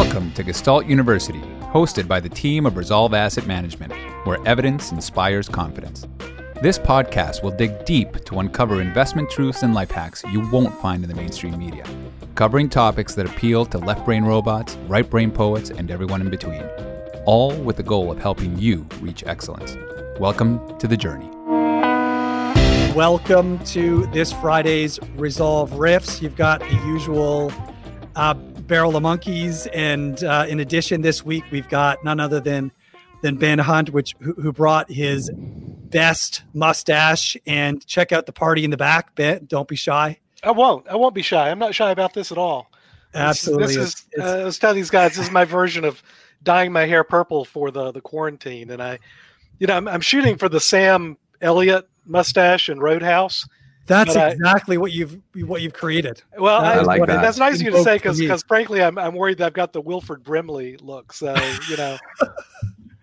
Welcome to Gestalt University, hosted by the team of Resolve Asset Management, where evidence inspires confidence. This podcast will dig deep to uncover investment truths and life hacks you won't find in the mainstream media, covering topics that appeal to left brain robots, right brain poets, and everyone in between, all with the goal of helping you reach excellence. Welcome to the journey. Welcome to this Friday's Resolve Riffs. You've got the usual uh, Barrel of Monkeys, and uh, in addition, this week we've got none other than than Ben Hunt, which who, who brought his best mustache. And check out the party in the back. Ben, don't be shy. I won't. I won't be shy. I'm not shy about this at all. Absolutely. This, is. uh, I was telling these guys this is my version of dyeing my hair purple for the the quarantine, and I, you know, I'm, I'm shooting for the Sam Elliott mustache and Roadhouse. That's But I- exactly what you've what you've created. Well, That I, is like that. that's nice of you to say invoked for because frankly, I'm I'm worried that I've got the Wilford Brimley look. So you know,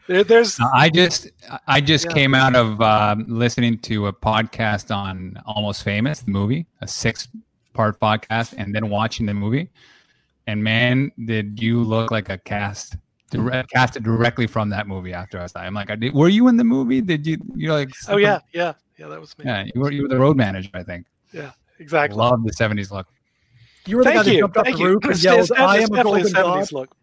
there, there's I just I just Yeah. came out of um, listening to a podcast on Almost Famous, the movie, a six part podcast, and then watching the movie. And man, did you look like a cast direct, casted directly from that movie after I saw it. I'm like, I did, were you in the movie? Did you you're like oh yeah, yeah, yeah, that was me. yeah you were you were the road manager I think. Yeah, exactly. Love the '70s look. You were the guy Thank that you. jumped off the you. roof and It's, yelled, it's, "I it's am a definitely a golden god." 70s look.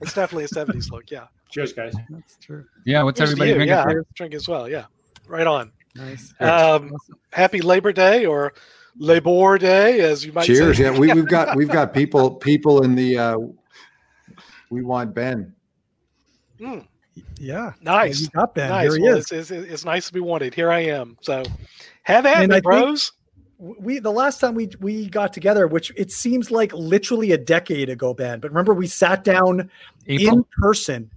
It's definitely a 70s look. Yeah. Cheers, guys. That's true. Yeah, what's Here's everybody drinking? Yeah, for? I drink as well. Yeah. Right on. Nice. Um, happy Labor Day or Labor Day, as you might Cheers. say. Yeah, we, we've got we've got people people in the uh we want Ben. Mm, Yeah. nice. You got Ben. nice. Here he Well, is. it's, it's, it's nice to be wanted. Here I am. So have at And me, I bros. we the last time we we got together, which it seems like literally a decade ago, Ben. But remember, we sat down April. in person,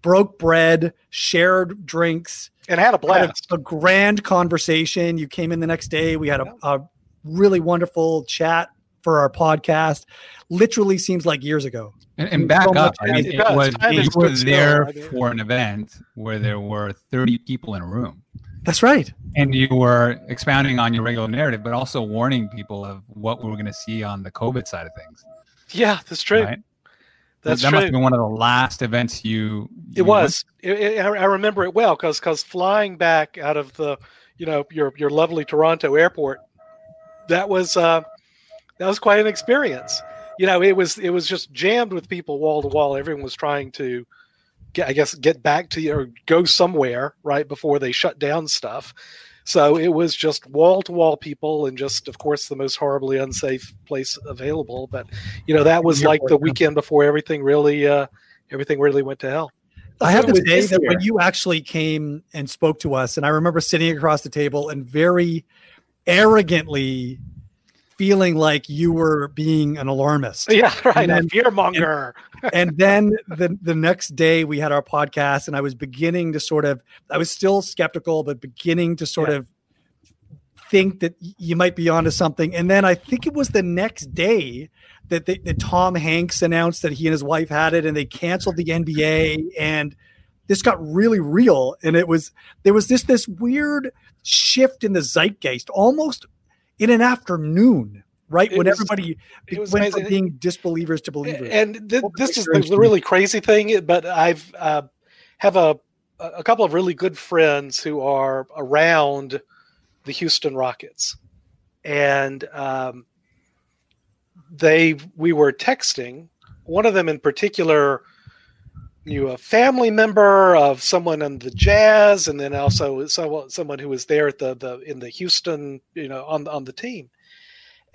broke bread, shared drinks, and had a had a, a grand conversation. You came in the next day. We had a, a really wonderful chat for our podcast. Literally seems like years ago. And, and So back up, I mean, It it was you were there still. For an event where there were 30 people in a room. That's right. and you were expounding on your regular narrative, but also warning people of what we were going to see on the COVID side of things. yeah, that's true. Right? That's that true. must have been one of the last events you. It was. It, it, I I remember it well because because flying back out of the, you know, your your lovely Toronto airport, that was uh, that was quite an experience. You know, it was it was just jammed with people wall to wall. Everyone was trying to, get, I guess, get back to or go somewhere right before they shut down stuff. So it was just wall to wall people, and just of course the most horribly unsafe place available. But you know that was like the weekend before everything really uh, everything really went to hell. I have to say this that when you actually came and spoke to us, and I remember sitting across the table and very arrogantly feeling like you were being an alarmist. Yeah, right. then- a fear monger. and then the the next day we had our podcast, and I was beginning to sort of, I was still skeptical, but beginning to sort Yeah. of think that you might be onto something. And then I think it was the next day that, they, that Tom Hanks announced that he and his wife had it, and they canceled the NBA, and this got really real. And it was there was this this weird shift in the zeitgeist, almost in an afternoon. Right It when was- everybody went from being disbelievers to believers. and th- this is the really crazy thing. But I've uh, have a a couple of really good friends who are around the Houston Rockets, and um, they we were texting. One of them in particular knew a family member of someone in the Jazz, and then also someone someone who was there at the the in the Houston, you know, on on the team.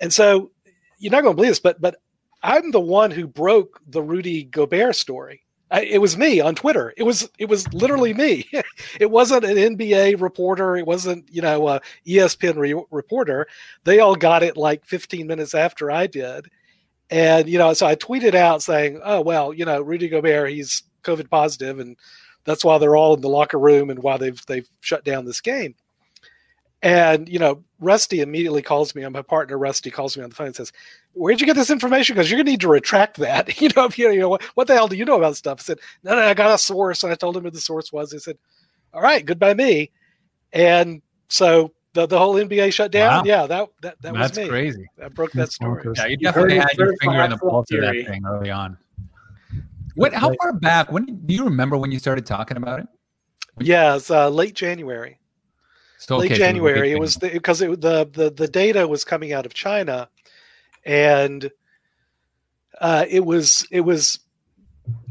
And so you're not going to believe this, but but I'm the one who broke the Rudy Gobert story. I, it was me on Twitter. It was it was literally me. it wasn't an NBA reporter. It wasn't you know a ESPN re- reporter. They all got it like 15 minutes after I did, and you know so I tweeted out saying, oh well, you know Rudy Gobert he's COVID positive, and that's why they're all in the locker room and why they've they've shut down this game. And you know, Rusty immediately calls me. My partner Rusty calls me on the phone and says, "Where'd you get this information? Because you're gonna need to retract that. You know, if you, you know what, what the hell do you know about stuff?" I said, "No, no, I got a source." And I told him who the source was. He said, "All right, goodbye me." And so the the whole NBA shut down. Wow. Yeah, that that, that was That's me. crazy. I broke that story. Yeah, you You definitely heard it had your finger in the pulse of that thing early on. What? How far back? When do you remember when you started talking about it? Yeah, it's uh, late January. Still late okay, January. It was because it, the the the data was coming out of China, and uh, it was it was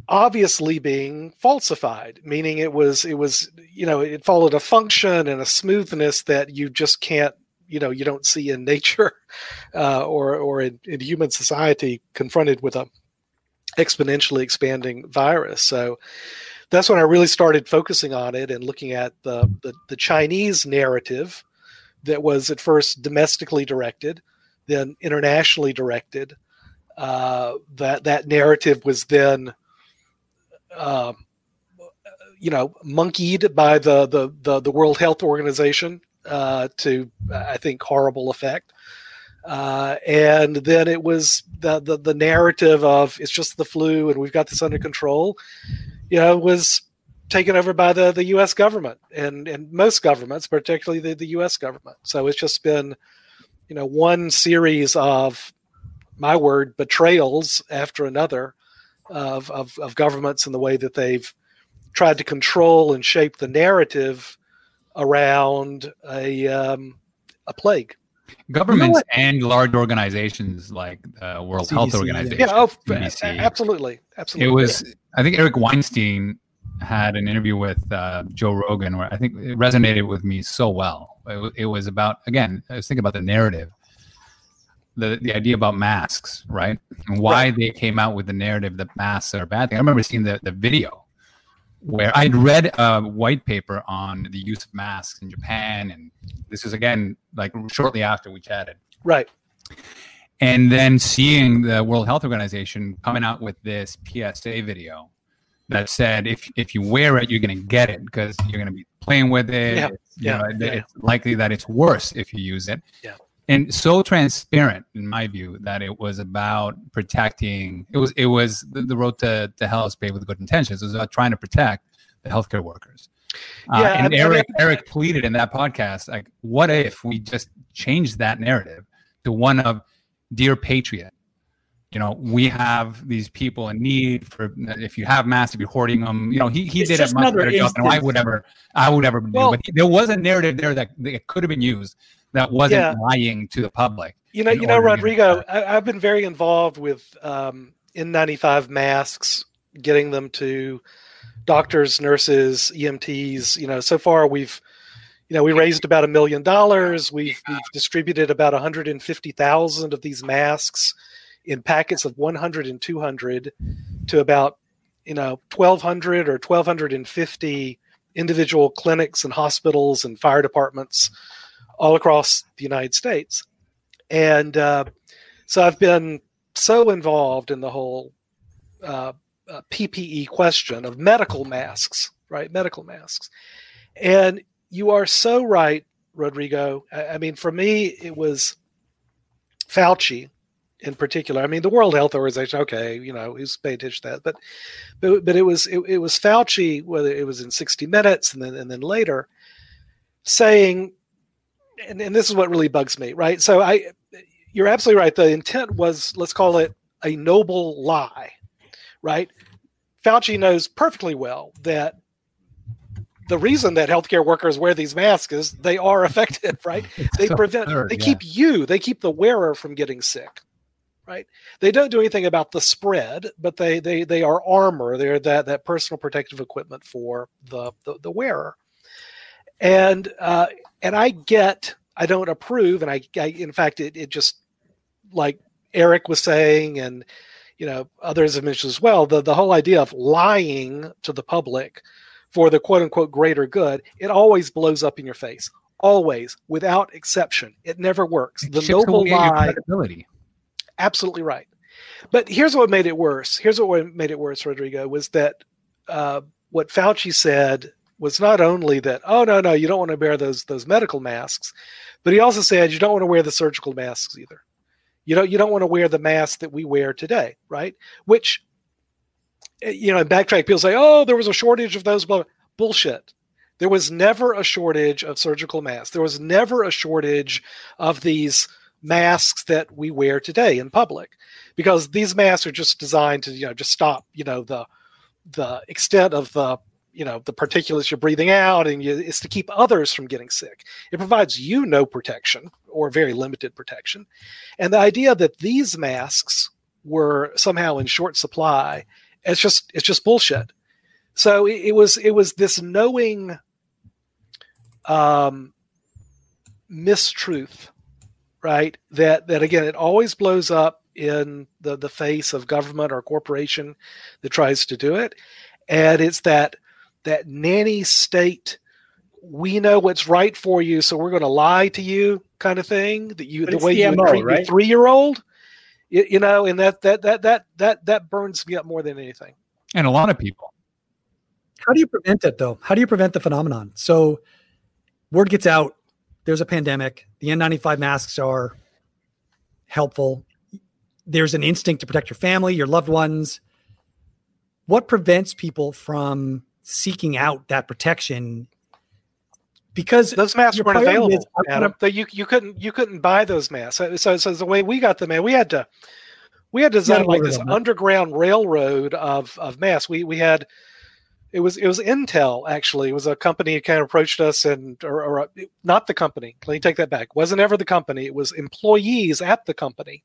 obviously being falsified. Meaning it was it was you know it followed a function and a smoothness that you just can't you know you don't see in nature uh, or or in, in human society confronted with a exponentially expanding virus. So that's when I really started focusing on it and looking at the, the, the Chinese narrative that was at first domestically directed, then internationally directed. Uh, that that narrative was then, uh, you know, monkeyed by the the the, the World Health Organization uh, to I think horrible effect. Uh, and then it was the, the the narrative of it's just the flu and we've got this under control you know, was taken over by the, the U.S. government and, and most governments, particularly the, the U.S. government. So it's just been, you know, one series of, my word, betrayals after another of, of, of governments and the way that they've tried to control and shape the narrative around a, um, a plague. Governments what? and large organizations like uh, World Health Organization. Yeah, oh, CDC. absolutely, It absolutely. was, I think Eric Weinstein had an interview with uh, Joe Rogan where I think it resonated with me so well. It, it was about, again, I was thinking about the narrative, the, the idea about masks, right? And why they came out with the narrative that masks are a bad thing. I remember seeing the, the video where I'd read a white paper on the use of masks in Japan. And this is, again, like shortly after we chatted right. and then seeing the World Health Organization coming out with this PSA video that said if if you wear it, you're going to get it because you're going to be playing with it. Yeah, It's, you yeah, know, yeah. it's likely that it's worse if you use it. Yeah. And so transparent, in my view, that it was about protecting. It was it was the, the road to, to hell is paved with good intentions. It was about trying to protect the healthcare workers. Uh, Yeah, I and I Eric mean- Eric pleaded in that podcast, like, what if we just changed that narrative to one of dear patriot you know we have these people in need for if you have masks if you're hoarding them you know he, he did a much better job than i would ever i would ever do Well- but there was a narrative there that, that could have been used that wasn't Yeah. lying to the public You know, you know, order to get Rodrigo. I, I've been very involved with um, N95 masks, getting them to doctors, nurses, EMTs. You know, so far we've, you know, we raised about a million dollars. We've we've distributed about 150,000 of these masks in packets of 100 and 200 to about, you know, 1,200 or 1,250 individual clinics and hospitals and fire departments all across the United States and uh, so I've been so involved in the whole uh, uh, PPE question of medical masks, right? Medical masks, and you are so right, Rodrigo. I, I mean, for me, it was Fauci in particular. I mean, the World Health Organization. Okay, you know, who's paid attention to that, but but but it was it, it was Fauci, whether it was in 60 Minutes and then and then later, saying and, and this is what really bugs me, right? So I, you're absolutely right. The intent was, let's call it a noble lie, right? Fauci knows perfectly well that the reason that healthcare workers wear these masks is they are effective, right? They so prevent, absurd, they yeah. keep you, they keep the wearer from getting sick, right? They don't do anything about the spread, but they they they are armor. They're that that personal protective equipment for the the, the wearer. And uh, and I get I don't approve, and I, I in fact it, it just like Eric was saying, and you know others have mentioned as well, the the whole idea of lying to the public for the quote unquote greater good, it always blows up in your face. Always, without exception, it never works. It The noble away at your lie absolutely right. But here's what made it worse. Here's what made it worse, Rodrigo, was that uh, what Fauci said was not only that, oh no, no, you don't want to wear those those medical masks, but he also said you don't want to wear the surgical masks either. You don't you don't want to wear the mask that we wear today, right? Which eh, you know, in backtrack, people say, oh, there was a shortage of those. Bullshit. There was never a shortage of surgical masks. There was never a shortage of these masks that we wear today in public because these masks are just designed to you know just stop you know the the extent of the you know the particulates you're breathing out and you, it's to keep others from getting sick. It provides you no protection or very limited protection. And the idea that these masks were somehow in short supply it's just it's just bullshit. So it, it was it was this knowing um mistruth right that that again it always blows up in the the face of government or corporation that tries to do it. And it's that that nanny state we know what's right for you so we're going to lie to you kind of thing that you But the way the you would MO, treat your three year old you, you know and that that that that that that burns me up more than anything And a lot of people. How do you prevent it though? How do you prevent the phenomenon? So word gets out, there's a pandemic, the N95 masks are helpful. There's an instinct to protect your family, your loved ones. What prevents people from seeking out that protection? Because those masks weren't available is, Adam. You you couldn't you couldn't buy those masks. So, so, so the way we got them man we had to we had to design like this them, underground railroad of of masks. We we had it was it was Intel actually. It was a company that kind of approached us and or, or not the company. Let me take that back. Wasn't ever the company. It was employees at the company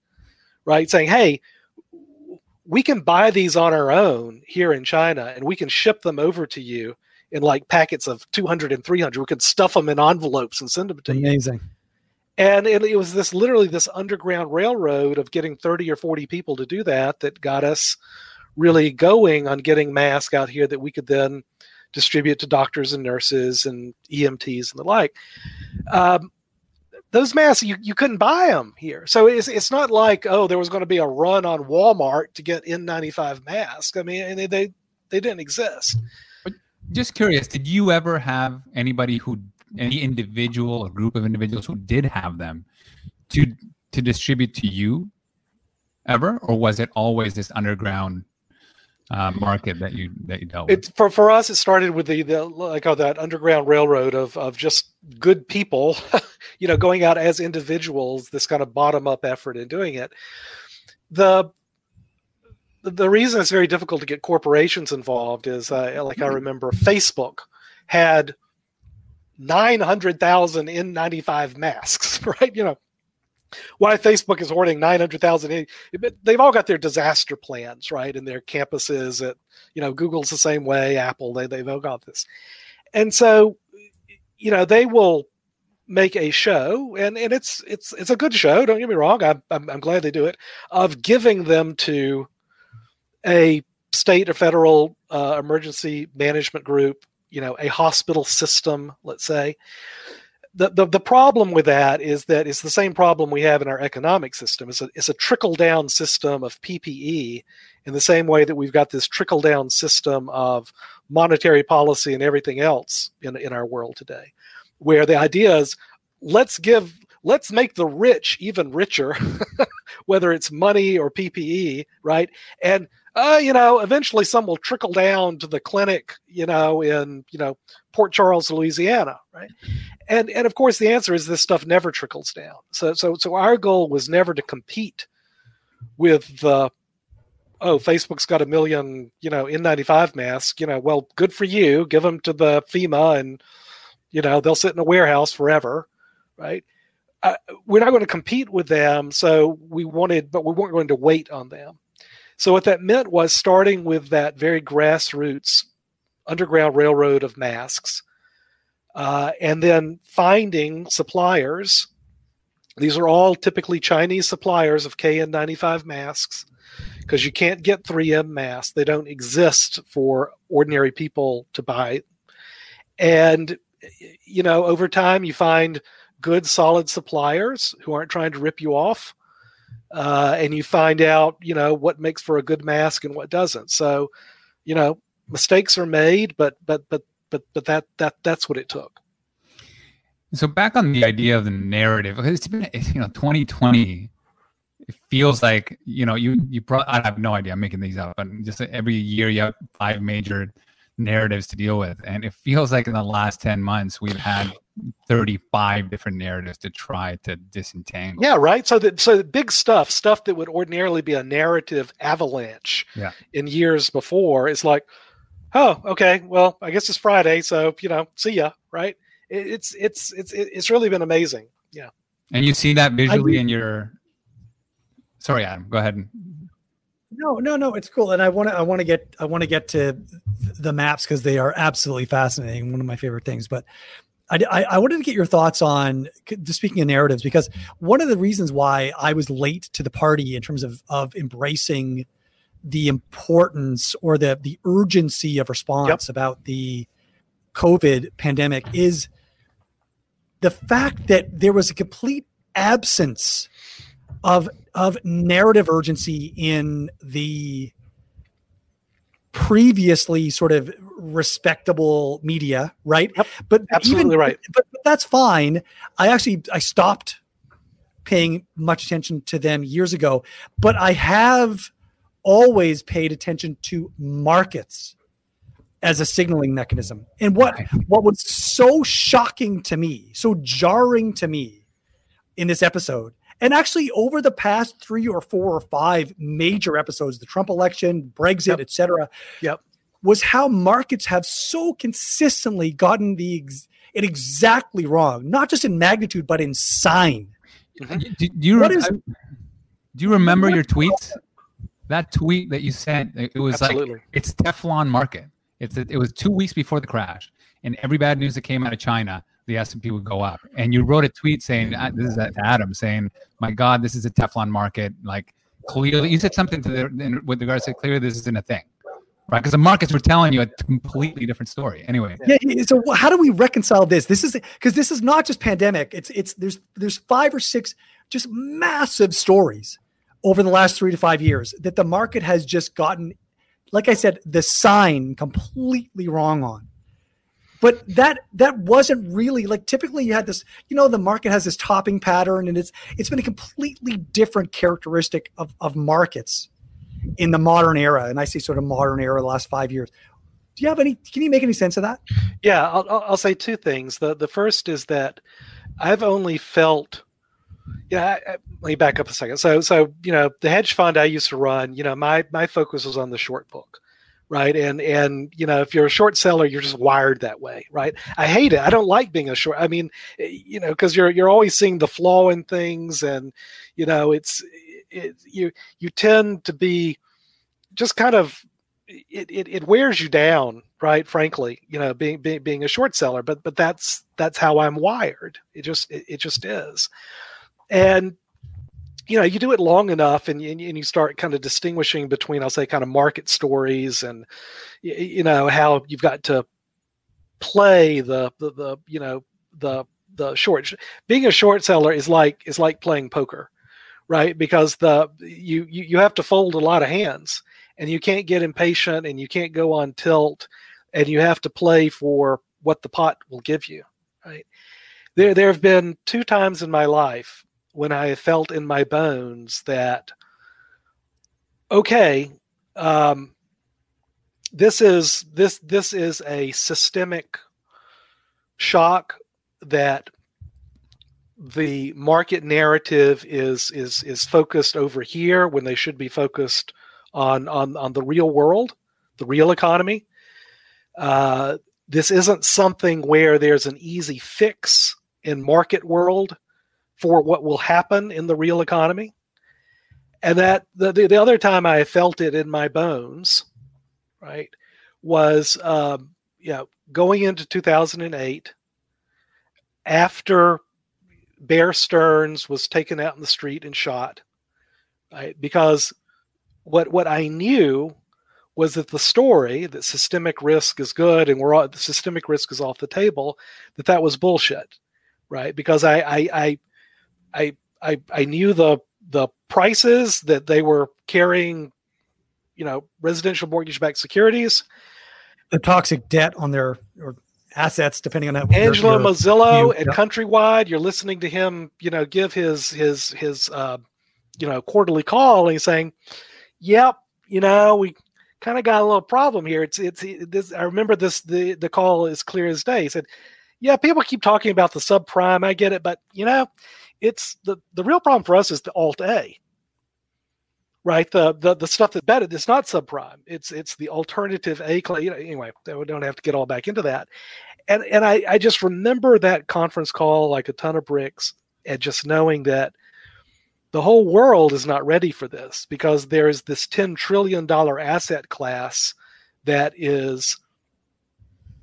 right saying hey we can buy these on our own here in China and we can ship them over to you in like packets of 200 and 300 we can stuff them in envelopes and send them to you amazing. and it, it was this literally this underground railroad of getting 30 or 40 people to do that that got us really going on getting masks out here that we could then distribute to doctors and nurses and EMTs and the like. Um, those masks you, you couldn't buy them here, so it's it's not like oh there was going to be a run on Walmart to get N95 masks. I mean they they, they didn't exist. Just curious, did you ever have anybody who, any individual or group of individuals who did have them, to to distribute to you, ever, or was it always this underground uh, market that you that you dealt with? It for for us, it started with the the like oh, that underground railroad of of just good people, you know, going out as individuals. This kind of bottom up effort in doing it. The the reason it's very difficult to get corporations involved is uh, like I remember Facebook had nine hundred thousand N95 masks, right? You know, why Facebook is hoarding 900,000. But they've all got their disaster plans, right? And their campuses at, you know, Google's the same way, Apple, they, they've all got this. And so, you know, they will make a show and, and it's, it's, it's a good show. Don't get me wrong. I'm, I'm, I'm glad they do it of giving them to a state or federal uh, emergency management group, you know, a hospital system, let's say, the, the, the problem with that is that it's the same problem we have in our economic system. It's a, it's a trickle down system of PPE in the same way that we've got this trickle down system of monetary policy and everything else in, in our world today, where the idea is let's give let's make the rich even richer, whether it's money or PPE, right? And uh, you know, eventually some will trickle down to the clinic, you know, in you know Port Charles, Louisiana, right? And and of course the answer is this stuff never trickles down. So so so our goal was never to compete with the oh Facebook's got a million you know N95 masks. You know, well, good for you. Give them to the FEMA, and you know they'll sit in a warehouse forever, right? Uh, we're not going to compete with them, so we wanted, but we weren't going to wait on them. So what that meant was starting with that very grassroots underground railroad of masks, uh, and then finding suppliers. These are all typically Chinese suppliers of KN95 masks because you can't get 3M masks. They don't exist for ordinary people to buy. And, you know, over time you find good, solid suppliers who aren't trying to rip you off. Uh, and you find out, you know, what makes for a good mask and what doesn't. So, you know, mistakes are made, but but but but but that that that's what it took. So back on the idea of the narrative, because it's been you know 2020. It feels like you know you you probably I have no idea. I'm making these up, but just every year you have five major narratives to deal with, and it feels like in the last ten months we've had 35 different narratives to try to disentangle. Yeah, right. So that so the big stuff, stuff that would ordinarily be a narrative avalanche Yeah. in years before, is like, oh, okay, well, I guess it's Friday, so you know, see ya, right? It, it's it's it's it's really been amazing. Yeah. And you see that visually in your. Sorry, Adam. Go ahead. No, no, no. It's cool, and I want to. I want to get. I want to get to the maps because they are absolutely fascinating. One of my favorite things. But I, I, I wanted to get your thoughts on just speaking of narratives because one of the reasons why I was late to the party in terms of of embracing the importance or the the urgency of response yep. about the COVID pandemic is the fact that there was a complete absence of of narrative urgency in the previously sort of respectable media, right? Yep, but absolutely even, right. But, but that's fine. I actually I stopped paying much attention to them years ago, but I have always paid attention to markets as a signaling mechanism. And what what was so shocking to me, so jarring to me in this episode, and actually over the past three or four or five major episodes, the Trump election, Brexit, yep. etc. Yep. Was how markets have so consistently gotten the ex- it exactly wrong, not just in magnitude but in sign. Mm-hmm. Do, do, you re- is, do you remember your tweets? That tweet that you sent, it was Absolutely. like it's Teflon market. It's it was two weeks before the crash, and every bad news that came out of China, the S and P would go up. And you wrote a tweet saying, ah, "This is Adam saying, my God, this is a Teflon market." Like clearly, you said something to the with regards to clearly this isn't a thing, right? Because the markets were telling you a completely different story. Anyway, yeah. So how do we reconcile this? This is because this is not just pandemic. It's it's there's there's five or six just massive stories over the last three to five years that the market has just gotten, like I said, the sign completely wrong on. But that that wasn't really like typically you had this, you know, the market has this topping pattern and it's it's been a completely different characteristic of, of markets in the modern era. And I say sort of modern era the last five years. Do you have any can you make any sense of that? Yeah, I'll, I'll say two things. The the first is that I've only felt yeah, I, I, let me back up a second. So, so you know, the hedge fund I used to run, you know, my my focus was on the short book, right? And and you know, if you're a short seller, you're just wired that way, right? I hate it. I don't like being a short. I mean, eh, you know, because you're you're always seeing the flaw in things, and you know, it's it, you you tend to be just kind of it, it, it wears you down right frankly you know being, being being a short seller but but that's that's how i'm wired. It just it, it just is. And you know you do it long enough and, and, you start kind of distinguishing between i'll say kind of market stories and you know how you've got to play the the, the you know the the short being a short seller is like is like playing poker right? Because the you, you you have to fold a lot of hands and you can't get impatient and you can't go on tilt and you have to play for what the pot will give you right? There there have been two times in my life when I felt in my bones that okay, um, this is this this is a systemic shock that the market narrative is is is focused over here when they should be focused on on on the real world, the real economy. Uh, this isn't something where there's an easy fix in market world for what will happen in the real economy. And that the, the, the other time I felt it in my bones, right, was um, going into 2008 after Bear Stearns was taken out in the street and shot, right? Because what what I knew was that the story that systemic risk is good and we're all, the systemic risk is off the table, that that was bullshit, right? Because I I, I I I I knew the the prices that they were carrying, you know, residential mortgage-backed securities, the toxic debt on their or assets, depending on that. Angelo Mozilo and Countrywide, you're listening to him, you know, give his his his uh, you know quarterly call, and he's saying, "Yep, you know, we kind of got a little problem here." It's it's this. I remember this. The the call is clear as day. He said, "Yeah, people keep talking about the subprime. I get it, but you know." it's the the real problem for us is the alt A. right? The the, the stuff that's better, it's not subprime. It's it's the alternative A class. You know, anyway, we don't have to get all back into that. And and I, I just remember that conference call like a ton of bricks, and just knowing that the whole world is not ready for this because there is this ten trillion dollar asset class that is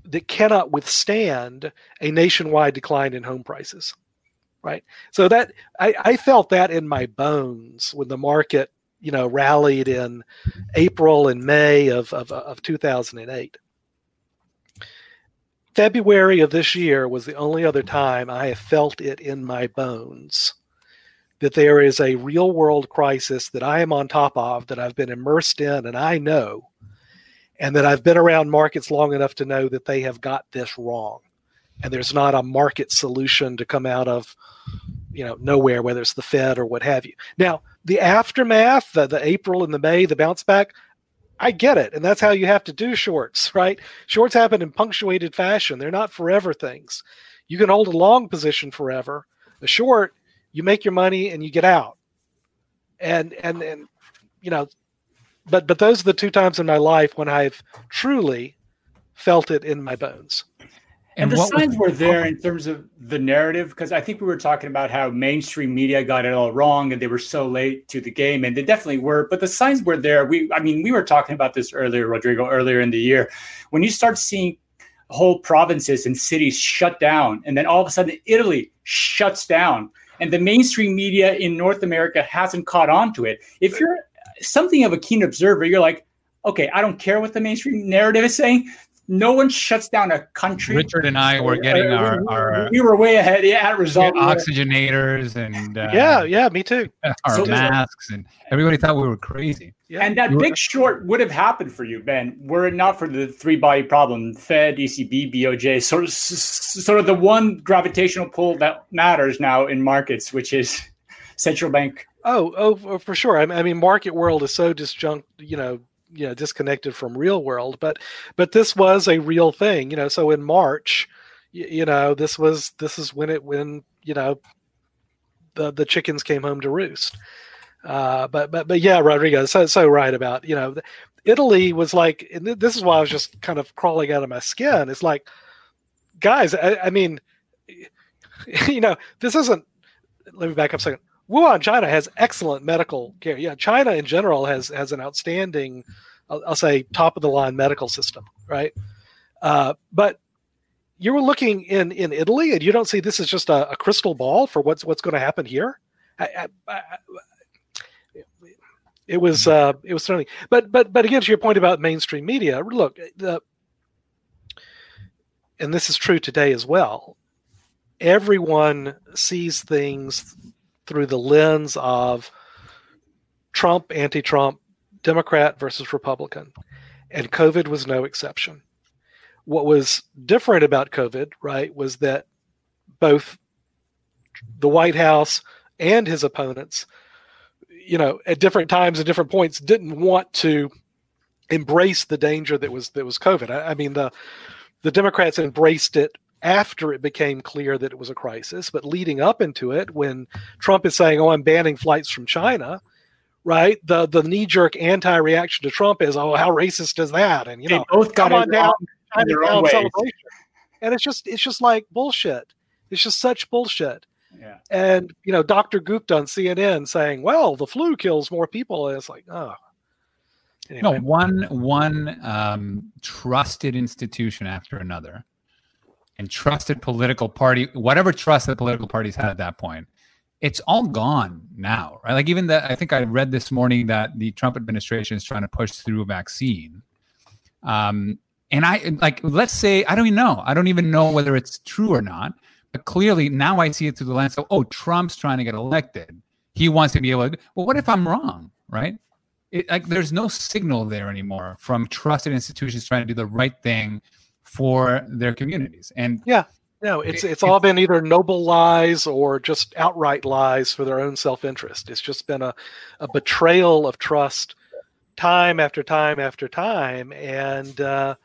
that cannot withstand a nationwide decline in home prices right so that I, I felt that in my bones when the market you know rallied in April and May of, of, of 2008. February of this year was the only other time I have felt it in my bones that there is a real world crisis that I am on top of, that I've been immersed in, and I know, and that I've been around markets long enough to know that they have got this wrong. And there's not a market solution to come out of you know nowhere, whether it's the Fed or what have you. Now, the aftermath, the, the April and the May, the bounce back, I get it, and that's how you have to do shorts, right? Shorts happen in punctuated fashion; they're not forever things. You can hold a long position forever. A short, you make your money and you get out, and and and you know, but but those are the two times in my life when I've truly felt it in my bones. And, and the signs were there in terms of the narrative because I think we were talking about how mainstream media got it all wrong and they were so late to the game, and they definitely were. But the signs were there. We, I mean, we were talking about this earlier, Rodrigo, earlier in the year. When you start seeing whole provinces and cities shut down, and then all of a sudden Italy shuts down, and the mainstream media in North America hasn't caught on to it. If you're something of a keen observer, you're like, okay, I don't care what the mainstream narrative is saying no one shuts down a country. Richard and I were getting our, our we were way ahead yeah, at result. Oxygenators and uh, yeah, yeah, me too. Our so, masks and everybody thought we were crazy. Yeah. And that big short would have happened for you, Ben, were it not for the three body problem: Fed, ECB, BOJ. Sort of, sort of the one gravitational pull that matters now in markets, which is central bank. Oh, oh, for sure. I mean, market world is so disjunct, you know, you know disconnected from real world but but this was a real thing you know so in march you, you know this was this is when it when you know the the chickens came home to roost. Uh, but but but yeah rodrigo so so right about you know italy was like and this is why i was just kind of crawling out of my skin it's like guys i, I mean you know this isn't let me back up a second Wuhan, China has excellent medical care. Yeah, China in general has has an outstanding, I'll, I'll say, top of the line medical system, right? Uh, but you were looking in in Italy, and you don't see this is just a, a crystal ball for what's what's going to happen here. I, I, I, it was uh, it was stunning. But but but again, to your point about mainstream media, look, the, and this is true today as well. Everyone sees things through the lens of Trump, anti Trump, Democrat versus Republican. And COVID was no exception. What was different about COVID, right, was that both the White House and his opponents, you know, at different times and different points, didn't want to embrace the danger that was that was COVID. I, I mean, the the Democrats embraced it after it became clear that it was a crisis, but leading up into it, when Trump is saying, "Oh, I'm banning flights from China," right? The the knee jerk anti reaction to Trump is, "Oh, how racist is that?" And you they know, both come on down, their own celebration. And it's just it's just like bullshit. It's just such bullshit. Yeah. And you know, Dr. Gupta on CNN saying, "Well, the flu kills more people," and it's like, oh. Anyway. No, one one um, trusted institution after another and trusted political party, whatever trust that political parties had at that point, it's all gone now, right? Like even that, I think I read this morning that the Trump administration is trying to push through a vaccine. Um, and I like, let's say, I don't even know. I don't even know whether it's true or not. But clearly now I see it through the lens of, oh, Trump's trying to get elected. He wants to be able to, well, what if I'm wrong, right? It, like there's no signal there anymore from trusted institutions trying to do the right thing for their communities. And yeah, no, it's it's all been either noble lies or just outright lies for their own self interest. It's just been a, a betrayal of trust time after time after time, and uh,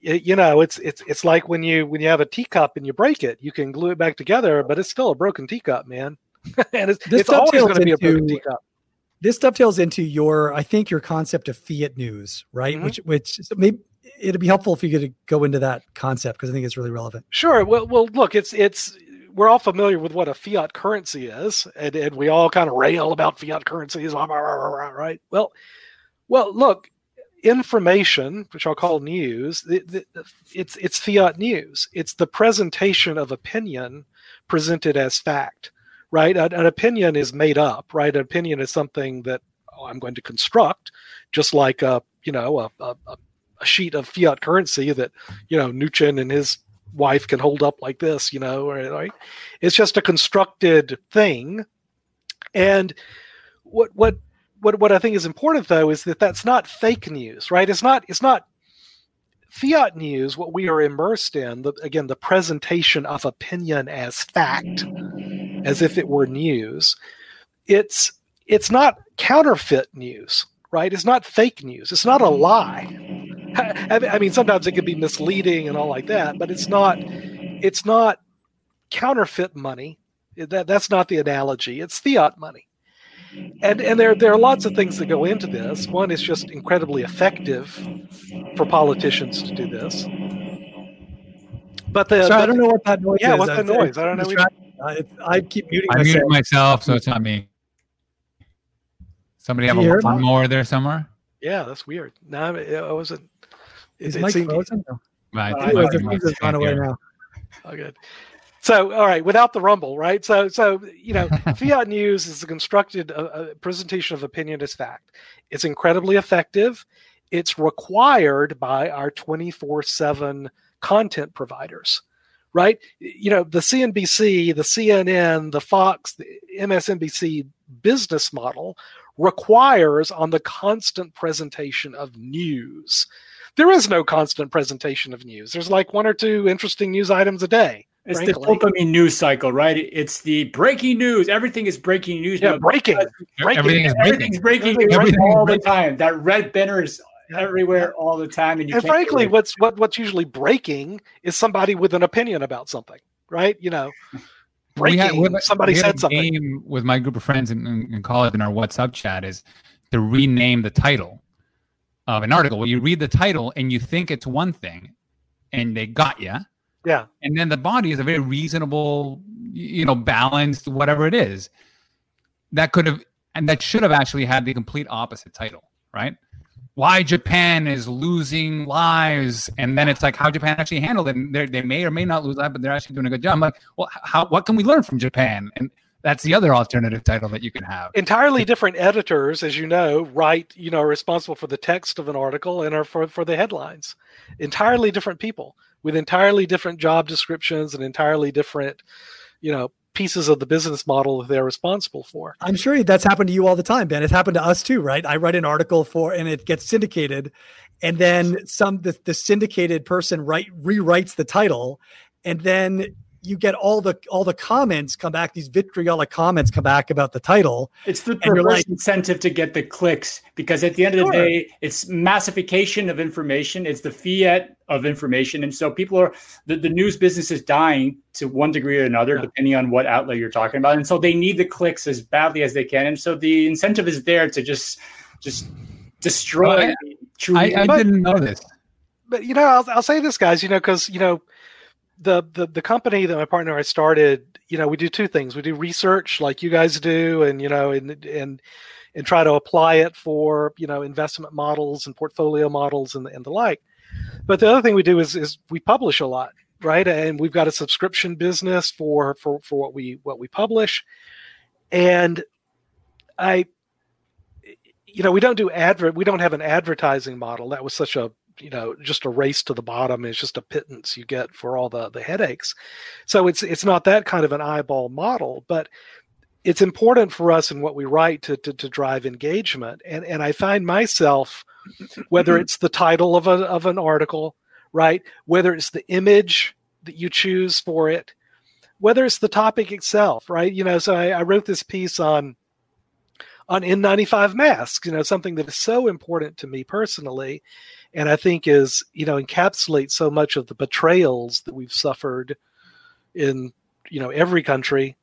it, you know it's it's it's like when you when you have a teacup and you break it, you can glue it back together, but it's still a broken teacup, man. and it's, it's always going to be a broken teacup. this dovetails into your, I think, your concept of fiat news, right? Mhm. Which, which so maybe it'd be helpful if you could go into that concept because I think it's really relevant. Sure. Well, well, look, it's it's we're all familiar with what a fiat currency is, and, and we all kind of rail about fiat currencies, right? Well, well, look, information, which I'll call news, it's it's fiat news. It's the presentation of opinion presented as fact, right? An, an opinion is made up, right? An opinion is something that oh, I'm going to construct, just like a you know a, a, a a sheet of fiat currency that you know Mnuchin and his wife can hold up like this, you know, right? It's just a constructed thing. And what what what what I think is important though is that that's not fake news, right? It's not it's not fiat news what we are immersed in the, again the presentation of opinion as fact as if it were news it's it's not counterfeit news right it's not fake news it's not a lie I mean, sometimes it can be misleading and all like that, but it's not. It's not counterfeit money. That that's not the analogy. It's fiat money, and and there there are lots of things that go into this. One is just incredibly effective for politicians to do this. But the Sorry, I don't know what that noise is. Yeah, is. what's the I'm- noise? I don't know I'm what distracted. I, I keep muting I myself. muted myself, so it's not me. Somebody have a hear one more there somewhere? yeah, that's weird. No, I I wasn't. It, Is it Mike seemed- frozen? No. Right. Uh, it Anyways, might the be freeze my has gone away now. Oh, good. So, all right, without the rumble, right? So, so you know, fiat news is a constructed uh, uh, presentation of opinion as fact. It's incredibly effective. It's required by our twenty four seven content providers, right? You know, the CNBC, the CNN, the Fox, the MSNBC business model requires on the constant presentation of news. There is no constant presentation of news. There's like one or two interesting news items a day. It's frankly. the dopamine news cycle, right? It's the breaking news. Everything is breaking news. Yeah, breaking. Breaking. Everything is breaking. Everything's breaking Everything's news breaking. all the time. That red banner is everywhere all the time, and you and frankly, what's what what's usually breaking is somebody with an opinion about something, right? You know, breaking. We had- we had- somebody we had said a something. Game with my group of friends in, in, in college in our WhatsApp chat is to rename the title of an article. Well, you read the title and you think it's one thing, and they got you. Yeah. And then the body is a very reasonable, you know, balanced, whatever it is. That could have and that should have actually had the complete opposite title, right? Why Japan is losing lives, and then it's like how Japan actually handled it. And they may or may not lose lives, but they're actually doing a good job. I'm like, well, how what can we learn from Japan? And that's the other alternative title that you can have. Entirely different editors, as you know, write, you know, are responsible for the text of an article and are for, for the headlines. Entirely different people with entirely different job descriptions and entirely different, you know, pieces of the business model that they're responsible for. I'm sure that's happened to you all the time, Ben. It's happened to us too, right? I write an article for, and it gets syndicated, and then some the, the syndicated person write rewrites the title, and then you get all the all the comments come back. These vitriolic comments come back about the title. It's the perverse like- incentive to get the clicks because at the end of the day, it's massification of information. It's the fiat of information. And so people are, the, the news business is dying to one degree or another, Yeah. depending on what outlet you're talking about. And so they need the clicks as badly as they can. And so the incentive is there to just, just destroy. Well, I- true I, I didn't know this. but you know, I'll, I'll say this, guys. You know, because you know, the, the the company that my partner and I started, you know, we do two things. We do research, like you guys do, and you know, and and and try to apply it for you know investment models and portfolio models and and the like. But the other thing we do is is we publish a lot, right? And we've got a subscription business for for for what we what we publish, and I. You know, we don't do advert. We don't have an advertising model. That was such a you know just a race to the bottom it's just a pittance you get for all the the headaches. So it's it's not that kind of an eyeball model but it's important for us in what we write to to, to drive engagement. And and i find myself whether it's the title of a of an article right whether it's the image that you choose for it whether it's the topic itself right? You know so i, I wrote this piece on on N95 masks, you know, something that is so important to me personally, and I think is, you know, encapsulates so much of the betrayals that we've suffered in, you know, every country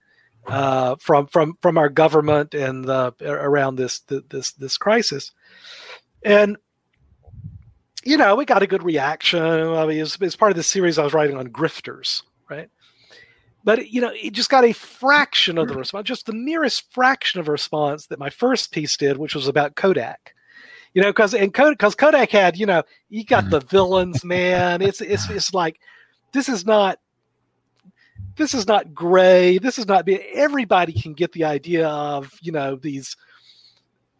uh, from from from our government and the, around this this this crisis, and you know we got a good reaction. I mean, it's, it's part of the series I was writing on grifters, right? But you know, it just got a fraction of the response, just the merest fraction of a response that my first piece did, which was about Kodak you know, because and because Kodak had, you know, you got mm-hmm. the villains, man. It's it's it's like this is not this is not gray. This is not everybody can get the idea of you know these,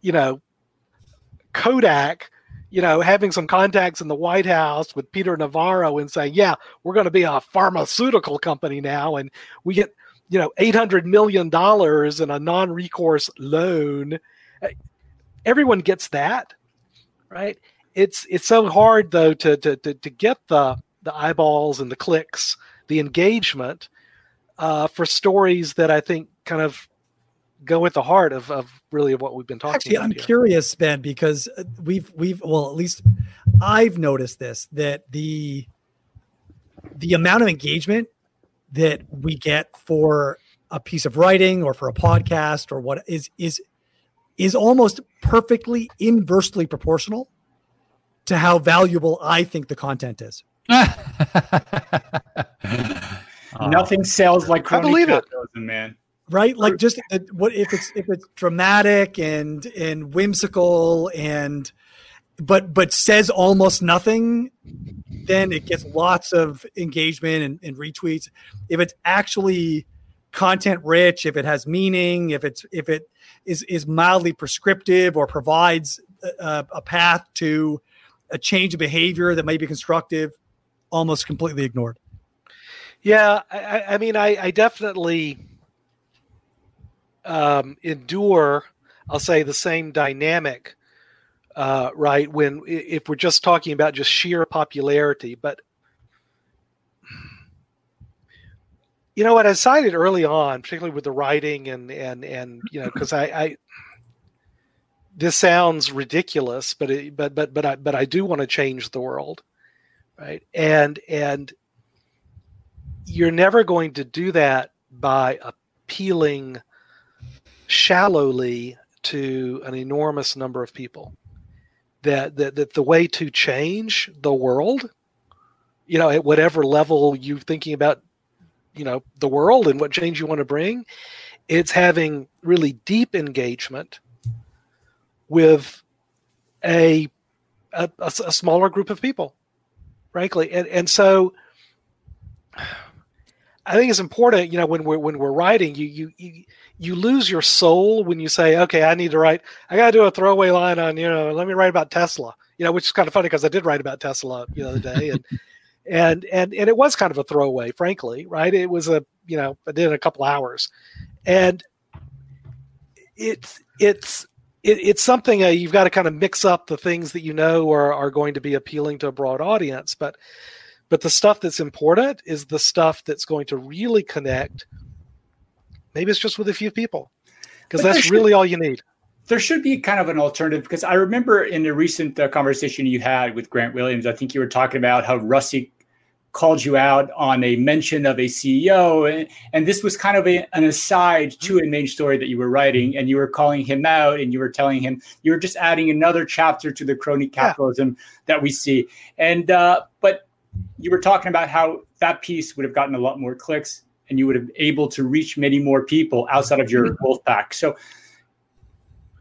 you know, Kodak. You know, having some contacts in the White House with Peter Navarro and saying, "Yeah, we're going to be a pharmaceutical company now, and we get, you know, eight hundred million dollars in a non-recourse loan." Everyone gets that, right? It's it's so hard though to to to, to get the the eyeballs and the clicks, the engagement uh, for stories that I think kind of go at the heart of, of really of what we've been talking Actually. I'm here. curious, Ben, because uh, we've we've well, at least I've noticed this that the the amount of engagement that we get for a piece of writing or for a podcast or what is is is almost perfectly inversely proportional to how valuable I think the content is. Nothing sells like I believe it. man. right like just uh, what if it's if it's dramatic and and whimsical and but but says almost nothing then it gets lots of engagement and, and retweets if it's actually content rich if it has meaning if it's if it is is mildly prescriptive or provides a, a path to a change of behavior that may be constructive almost completely ignored Yeah, I, I- mean, I, I definitely um, endure. I'll say the same dynamic, uh, right? When if we're just talking about just sheer popularity, but you know what I cited early on, particularly with the writing and and and you know, because I, I this sounds ridiculous, but it, but but but I but I do want to change the world, right? And and you're never going to do that by appealing shallowly to an enormous number of people. That, that that the way to change the world, you know, at whatever level you're thinking about, you know, the world and what change you want to bring, it's having really deep engagement with a a smaller group of people, frankly, and and so I think it's important, you know, when we're when we're writing, you you you you lose your soul when you say, okay, I need to write, I got to do a throwaway line on, you know, let me write about Tesla, you know, which is kind of funny because I did write about Tesla the other day, and and and and it was kind of a throwaway, frankly, right? It was a, you know, I did in a couple hours, and it's it's it, it's something uh, you've got to kind of mix up the things that you know are are going to be appealing to a broad audience, but but the stuff that's important is the stuff that's going to really connect. Maybe it's just with a few people, because that's should- really all you need. There should be kind of an alternative because I remember in a recent uh, conversation you had with Grant Williams, I think you were talking about how Rusty called you out on a mention of a CEO, and, and this was kind of a, an aside to a main story that you were writing, and you were calling him out, and you were telling him you were just adding another chapter to the crony capitalism that we see, and uh, but you were talking about how that piece would have gotten a lot more clicks, and you would have able to reach many more people outside of your wolf pack. So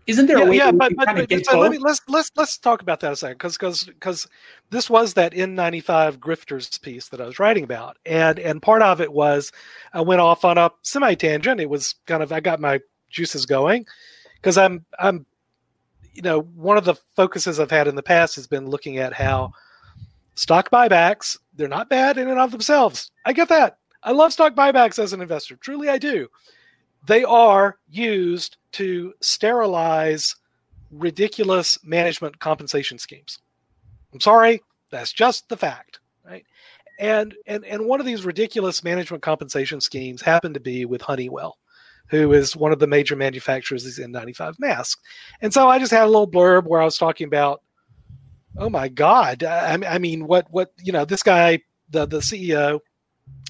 isn't there a yeah, way yeah, but, but, kind of but get let me, let's let's let's talk about that a second because because because this was that N95 grifters piece that I was writing about, and and part of it was I went off on a semi tangent. It was kind of I got my juices going because I'm I'm you know one of the focuses I've had in the past has been looking at how stock buybacks they're not bad in and of themselves. I get that. I love stock buybacks as an investor. Truly, I do. They are used to sterilize ridiculous management compensation schemes. I'm sorry, that's just the fact, right? And and and one of these ridiculous management compensation schemes happened to be with Honeywell, who is one of the major manufacturers of these N95 masks. And so I just had a little blurb where I was talking about, oh my God, I, I mean, what what you know, this guy, the the CEO,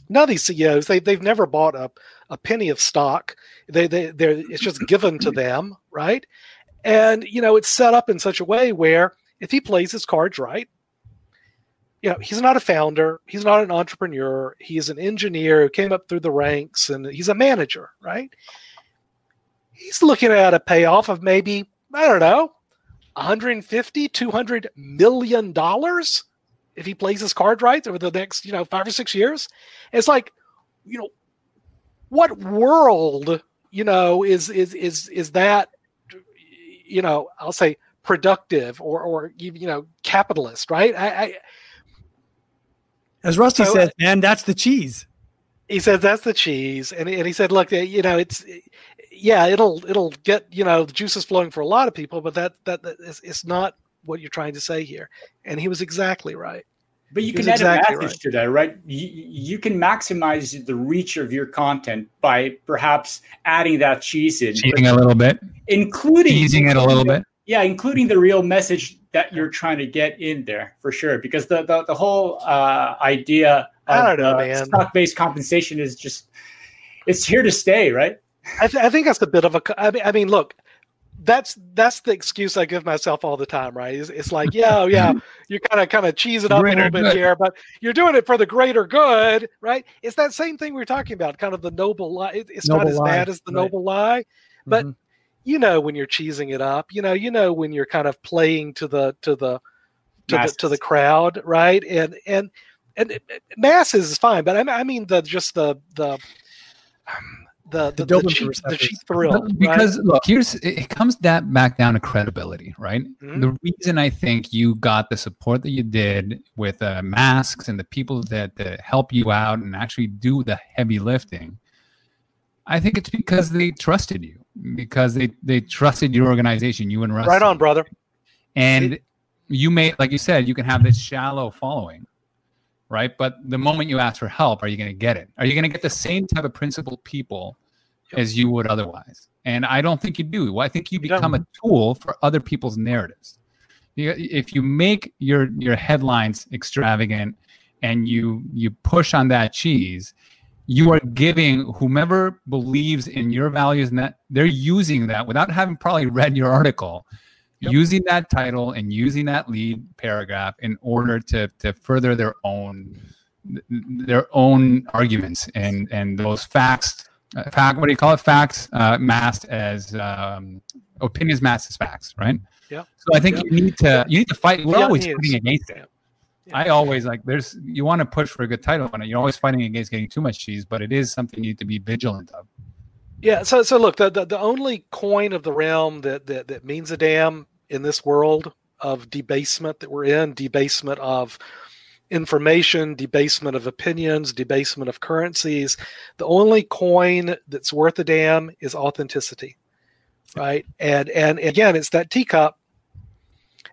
none of these CEOs, they they've never bought a, a penny of stock. They they they're it's just given to them, right? And you know, it's set up in such a way where if he plays his cards right, you know, he's not a founder, he's not an entrepreneur, he's an engineer who came up through the ranks and he's a manager, right? He's looking at a payoff of maybe, I don't know, 150, 200 million dollars if he plays his card right over the next, you know, five or six years. It's like, you know, what world, you know, is is is is that, you know, I'll say productive or or you know capitalist, right? I, I as Rusty so, says, uh, man, that's the cheese. He says that's the cheese, and and he said, look, eh, you know, it's yeah, it'll it'll get you know the juices flowing for a lot of people, but that that, that is, it's not what you're trying to say here. And he was exactly right. But you he can add exactly a message right. to that, right? You, you can maximize the reach of your content by perhaps adding that cheese in, cheating a little bit, including teasing it a little bit. Yeah, including the real message that you're trying to get in there for sure. Because the the, the whole uh, idea of know, stock based compensation is just it's here to stay, right? I, th- I, think that's a bit of a. I mean, I mean, look, that's that's the excuse I give myself all the time, right? It's, it's like, yeah, oh, yeah, you kind of kind of cheese it up greater a little bit here, but you're doing it for the greater good, right? It's that same thing we are talking about, kind of the noble lie. It, it's noble not as lie. bad as the right. noble lie, but mm-hmm. you know when you're cheesing it up, you know, you know when you're kind of playing to the to the to the to the crowd, right? And and and masses is fine, but I, I mean the just the the the the, the, the, cheap, the cheap thrill. Because right? look, here's it comes that back down to credibility, right? Mm-hmm. The reason I think you got the support that you did with uh, masks and the people that, that help you out and actually do the heavy lifting, I think it's because they trusted you because they they trusted your organization, you and Russ. Right on, brother. And it, you may, like you said, you can have this shallow following right? But the moment you ask for help, are you going to get it? Are you going to get the same type of principled people yep. as you would otherwise? And I don't think you do. I think you become a tool for other people's narratives. If you make your your headlines extravagant and you you push on that cheese, you are giving whomever believes in your values and that they're using that without having probably read your article yep. using that title and using that lead paragraph in order to to further their own their own arguments and and those facts fact what do you call it facts uh, masked as um, opinions masked as facts right yeah so i think you need to you need to fight we're always fighting against it yeah. I always like there's you want to push for a good title on it. You're always fighting against getting too much cheese, but it is something you need to be vigilant of. Yeah, so so look, the, the, the only coin of the realm that, that that means a damn in this world of debasement that we're in, debasement of information, debasement of opinions, debasement of currencies. The only coin that's worth a damn is authenticity, right? And and again, it's that teacup.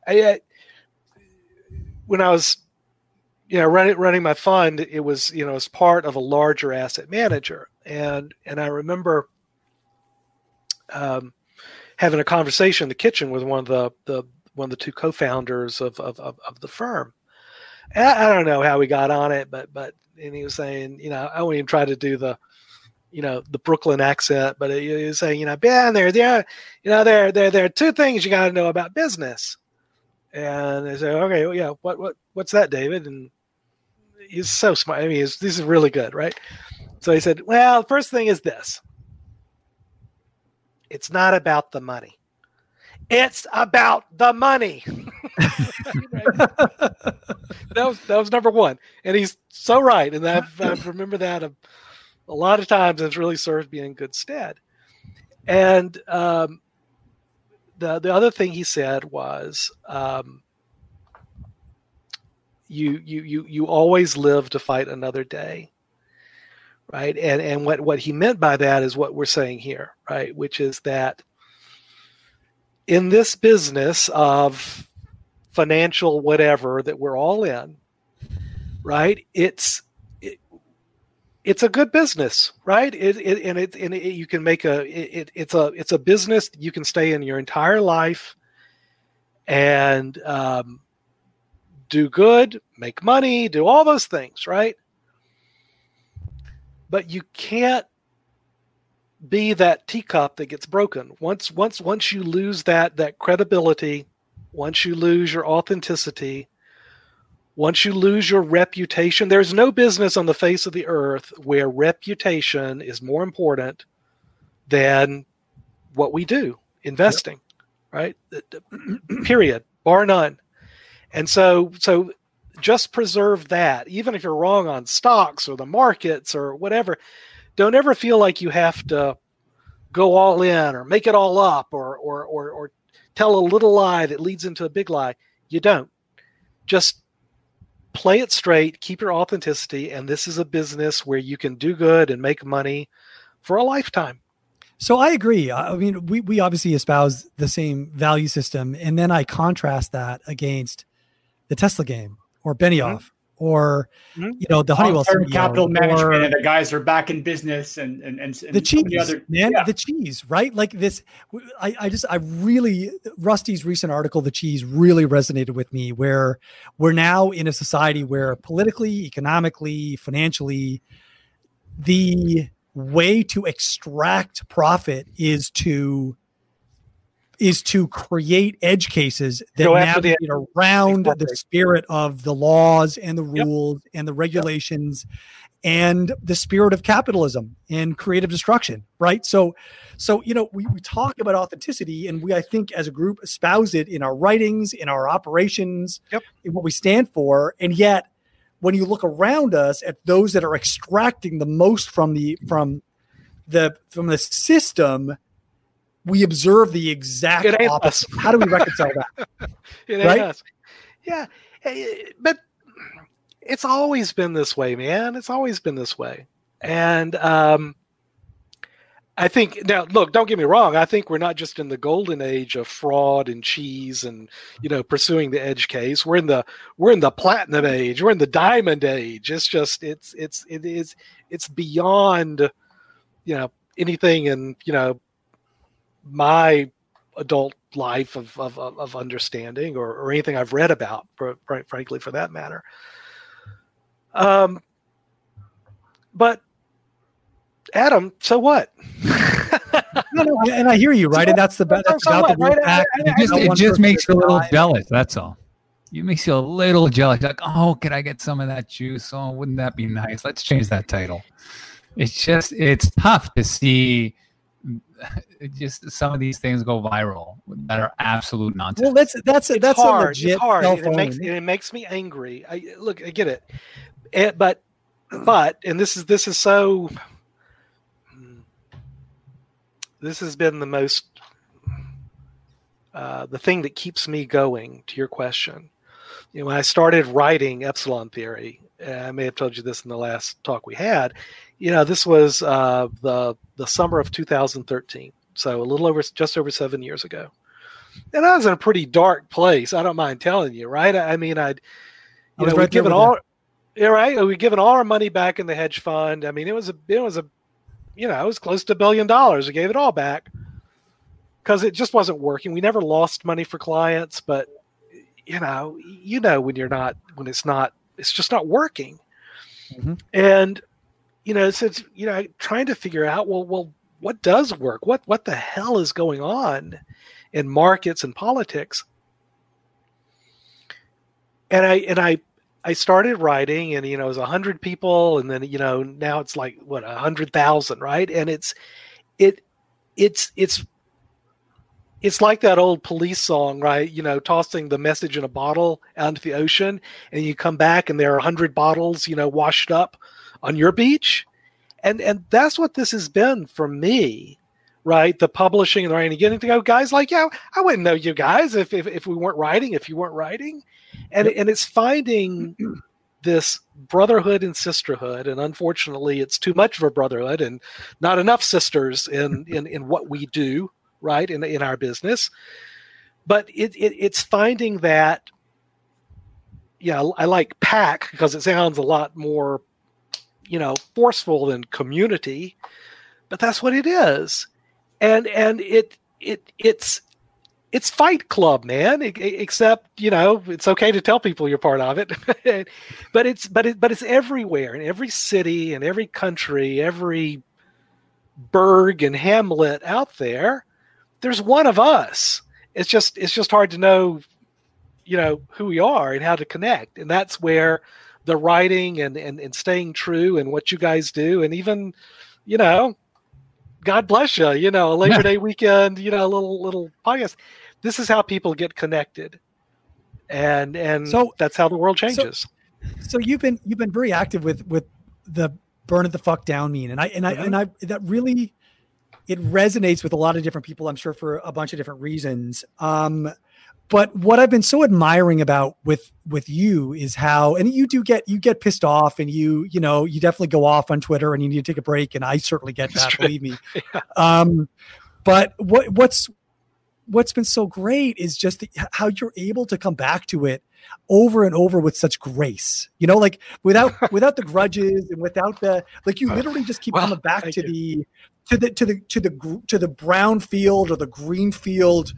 I, when I was, you know, running running my fund, it was you know as part of a larger asset manager, and and I remember. Um, having a conversation in the kitchen with one of the, the one of the two co-founders of, of, of, of the firm. I, I, don't know how we got on it, but but and he was saying, you know, I won't even try to do the, you know, the Brooklyn accent, but he was saying, you know, Ben, there, there, you know, there, there, there are two things you got to know about business. And I said, okay, well, yeah, what, what, what's that, David? And he's so smart. I mean, this is really good, right? So he said, well, first thing is this. It's not about the money. It's about the money. that was that was number one, and he's so right. And I've, I've remember that a, a, lot of times. It's really served me in good stead. And um, the the other thing he said was, um, you you you you always live to fight another day right? And and what what he meant by that is what we're saying here, right? Which is that in this business of financial whatever that we're all in, right? It's it, it's a good business, right? It, it and it and it, you can make a it, it's a it's a business you can stay in your entire life and um, do good, make money, do all those things, right? but you can't be that teacup that gets broken. Once once once you lose that that credibility, once you lose your authenticity, once you lose your reputation, there's no business on the face of the earth where reputation is more important than what we do, investing, yep. right? Period, bar none. And so so just preserve that even if you're wrong on stocks or the markets or whatever don't ever feel like you have to go all in or make it all up or or or, or tell a little lie that leads into a big lie you don't just play it straight keep your authenticity and this is a business where you can do good and make money for a lifetime so I agree. I mean, we, we obviously espouse the same value system. And then I contrast that against the Tesla game or Benioff mm-hmm or mm-hmm. you know the Honeywell CEO, capital management, and the guys are back in business, and and, and, and the cheese, other, man, yeah. the cheese, right? Like this, I, I just I really Rusty's recent article, the cheese, really resonated with me. Where we're now in a society where politically, economically, financially, the way to extract profit is to is to create edge cases that navigate the, around exactly. the spirit of the laws and the rules yep. and the regulations yep. and the spirit of capitalism and creative destruction right so so you know we, we talk about authenticity and we i think as a group espouse it in our writings in our operations yep. in what we stand for and yet when you look around us at those that are extracting the most from the from the from the system we observe the exact opposite. Us. How do we reconcile that? right? Us. Yeah, but it's always been this way, man. It's always been this way, and um, I think now, look, don't get me wrong. I think we're not just in the golden age of fraud and cheese and you know pursuing the edge case. We're in the we're in the platinum age. We're in the diamond age. It's just it's it's it is it's beyond you know anything and you know my adult life of, of, of understanding or, or anything I've read about, for, frankly, for that matter. Um, but Adam, so what? no, no, and I hear you, right? So, and that's the best. That's so about what, the right? It just, it just makes you a little jealous. That's all. It makes you a little jealous. Like, oh, can I get some of that juice? Oh, wouldn't that be nice? Let's change that title. It's just, it's tough to see just some of these things go viral that are absolute nonsense. Well, that's that's it's that's hard. a legit it's hard. It makes it makes me angry. I look, I get it, it eh, but but and this is this is so. This has been the most uh, the thing that keeps me going. To your question, you know, when I started writing Epsilon Theory, I may have told you this in the last talk we had. You know, this was uh, the the summer of 2013, so a little over just over seven years ago, and I was in a pretty dark place. I don't mind telling you, right? I, mean, I'd you know, right given all, yeah, right. We given all our money back in the hedge fund. I mean, it was a it was a you know it was close to a billion dollars. We gave it all back because it just wasn't working. We never lost money for clients, but you know, you know when you're not when it's not it's just not working. Mm-hmm. And you know, so it's you know, trying to figure out well, well, what does work? What what the hell is going on in markets and politics? And I and I I started writing, and you know, it was a hundred people, and then you know, now it's like what a hundred thousand, right? And it's it it's it's it's like that old police song, right? You know, tossing the message in a bottle out into the ocean, and you come back and there are a hundred bottles, you know, washed up on your beach, and and that's what this has been for me, right? The publishing and writing, getting to go, guys like, yeah, I wouldn't know you guys if if, if we weren't writing, if you weren't writing, and and it's finding this brotherhood and sisterhood. And unfortunately it's too much of a brotherhood and not enough sisters in in in what we do right in in our business. But it, it it's finding that yeah i like pack because it sounds a lot more you know forceful than community but that's what it is and and it it it's it's fight club man except you know it's okay to tell people you're part of it but it's but it but it's everywhere in every city in every country every burg and Hamlet out there. There's one of us. It's just it's just hard to know, you know, who we are and how to connect. And that's where the writing and, and, and staying true and what you guys do and even, you know, God bless you, you know, a Labor yeah. Day weekend, you know, a little little podcast. This is how people get connected. And and so that's how the world changes. So, so you've been you've been very active with with the burn it the fuck down meme. And I and I mm-hmm. and I that really it resonates with a lot of different people, I'm sure for a bunch of different reasons. Um, but what I've been so admiring about with with you is how and you do get you get pissed off and you you know you definitely go off on Twitter and you need to take a break and I certainly get that believe me. yeah. Um, but what what's what's been so great is just the, how you're able to come back to it over and over with such grace. You know, like without without the grudges and without the like you literally just keep well, coming back to you. the to the to the to the to the brown field or the green field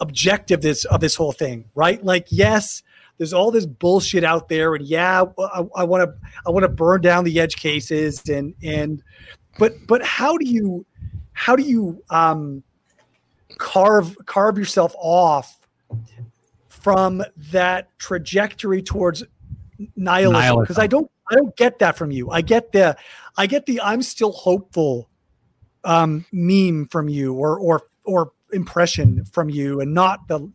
objective this of this whole thing, right? Like yes, there's all this bullshit out there and yeah, I want to I want to burn down the edge cases and and but but how do you how do you um carve carve yourself off from that trajectory towards nihilism because I don't I don't get that from you. I get the I get the I'm still hopeful um, meme from you or or or impression from you and not the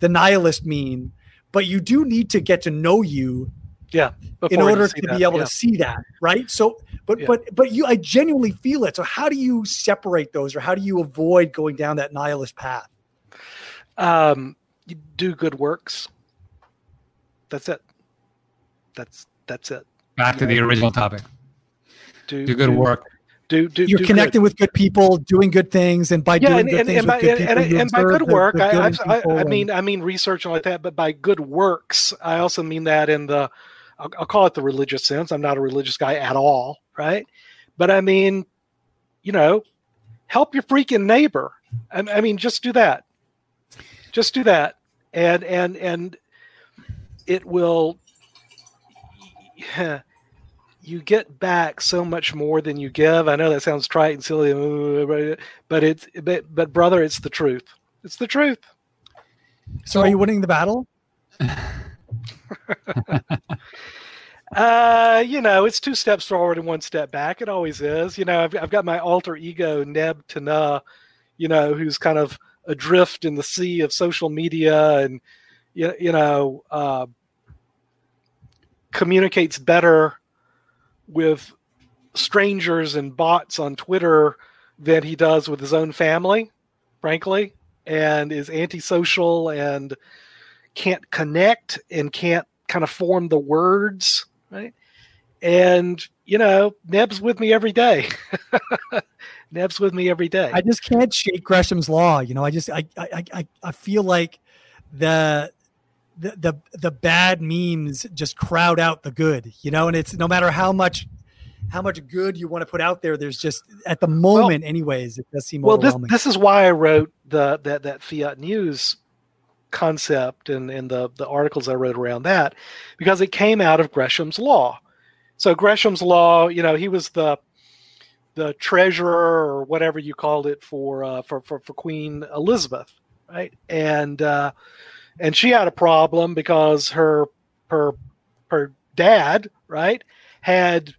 the nihilist meme But you do need to get to know you yeah in order to that. be able yeah. to see that right so but yeah. but but you i genuinely feel it so how do you separate those or how do you avoid going down that nihilist path um you do good works. That's it. That's that's it. Back to the original topic. Do, do good do, work. Do, do you're do connecting good. with good people, doing good things, and by yeah, doing and, good and, things and by, good people, and, and by good work, the, the I, I, I, mean I mean research like that, but by good works, I also mean that in the I'll, I'll call it the religious sense. I'm not a religious guy at all, right? But I mean, you know, help your freaking neighbor. I, I mean, just do that. Just do that, and and and it will. Yeah, you get back so much more than you give. I know that sounds trite and silly, but it's but but brother, it's the truth. It's the truth. So, are you winning the battle? uh, you know, it's two steps forward and one step back. It always is. You know, I've, I've got my alter ego, Neb Tana, you know, who's kind of adrift in the sea of social media and you, you know uh, communicates better with strangers and bots on Twitter than he does with his own family, frankly, and is antisocial and can't connect and can't kind of form the words, right? And you know, Neb's with me every day. Neb's with me every day. I just can't shake Gresham's law. You know, I just I I I, I feel like the the, the the bad memes just crowd out the good, you know, and it's no matter how much how much good you want to put out there, there's just at the moment, well, anyways, it does seem well. This this is why I wrote the that that fiat news concept and and the the articles I wrote around that because it came out of Gresham's law. So Gresham's law, you know, he was the the treasurer or whatever you called it for uh, for, for for Queen Elizabeth, right? And uh, and she had a problem because her her her dad, right, had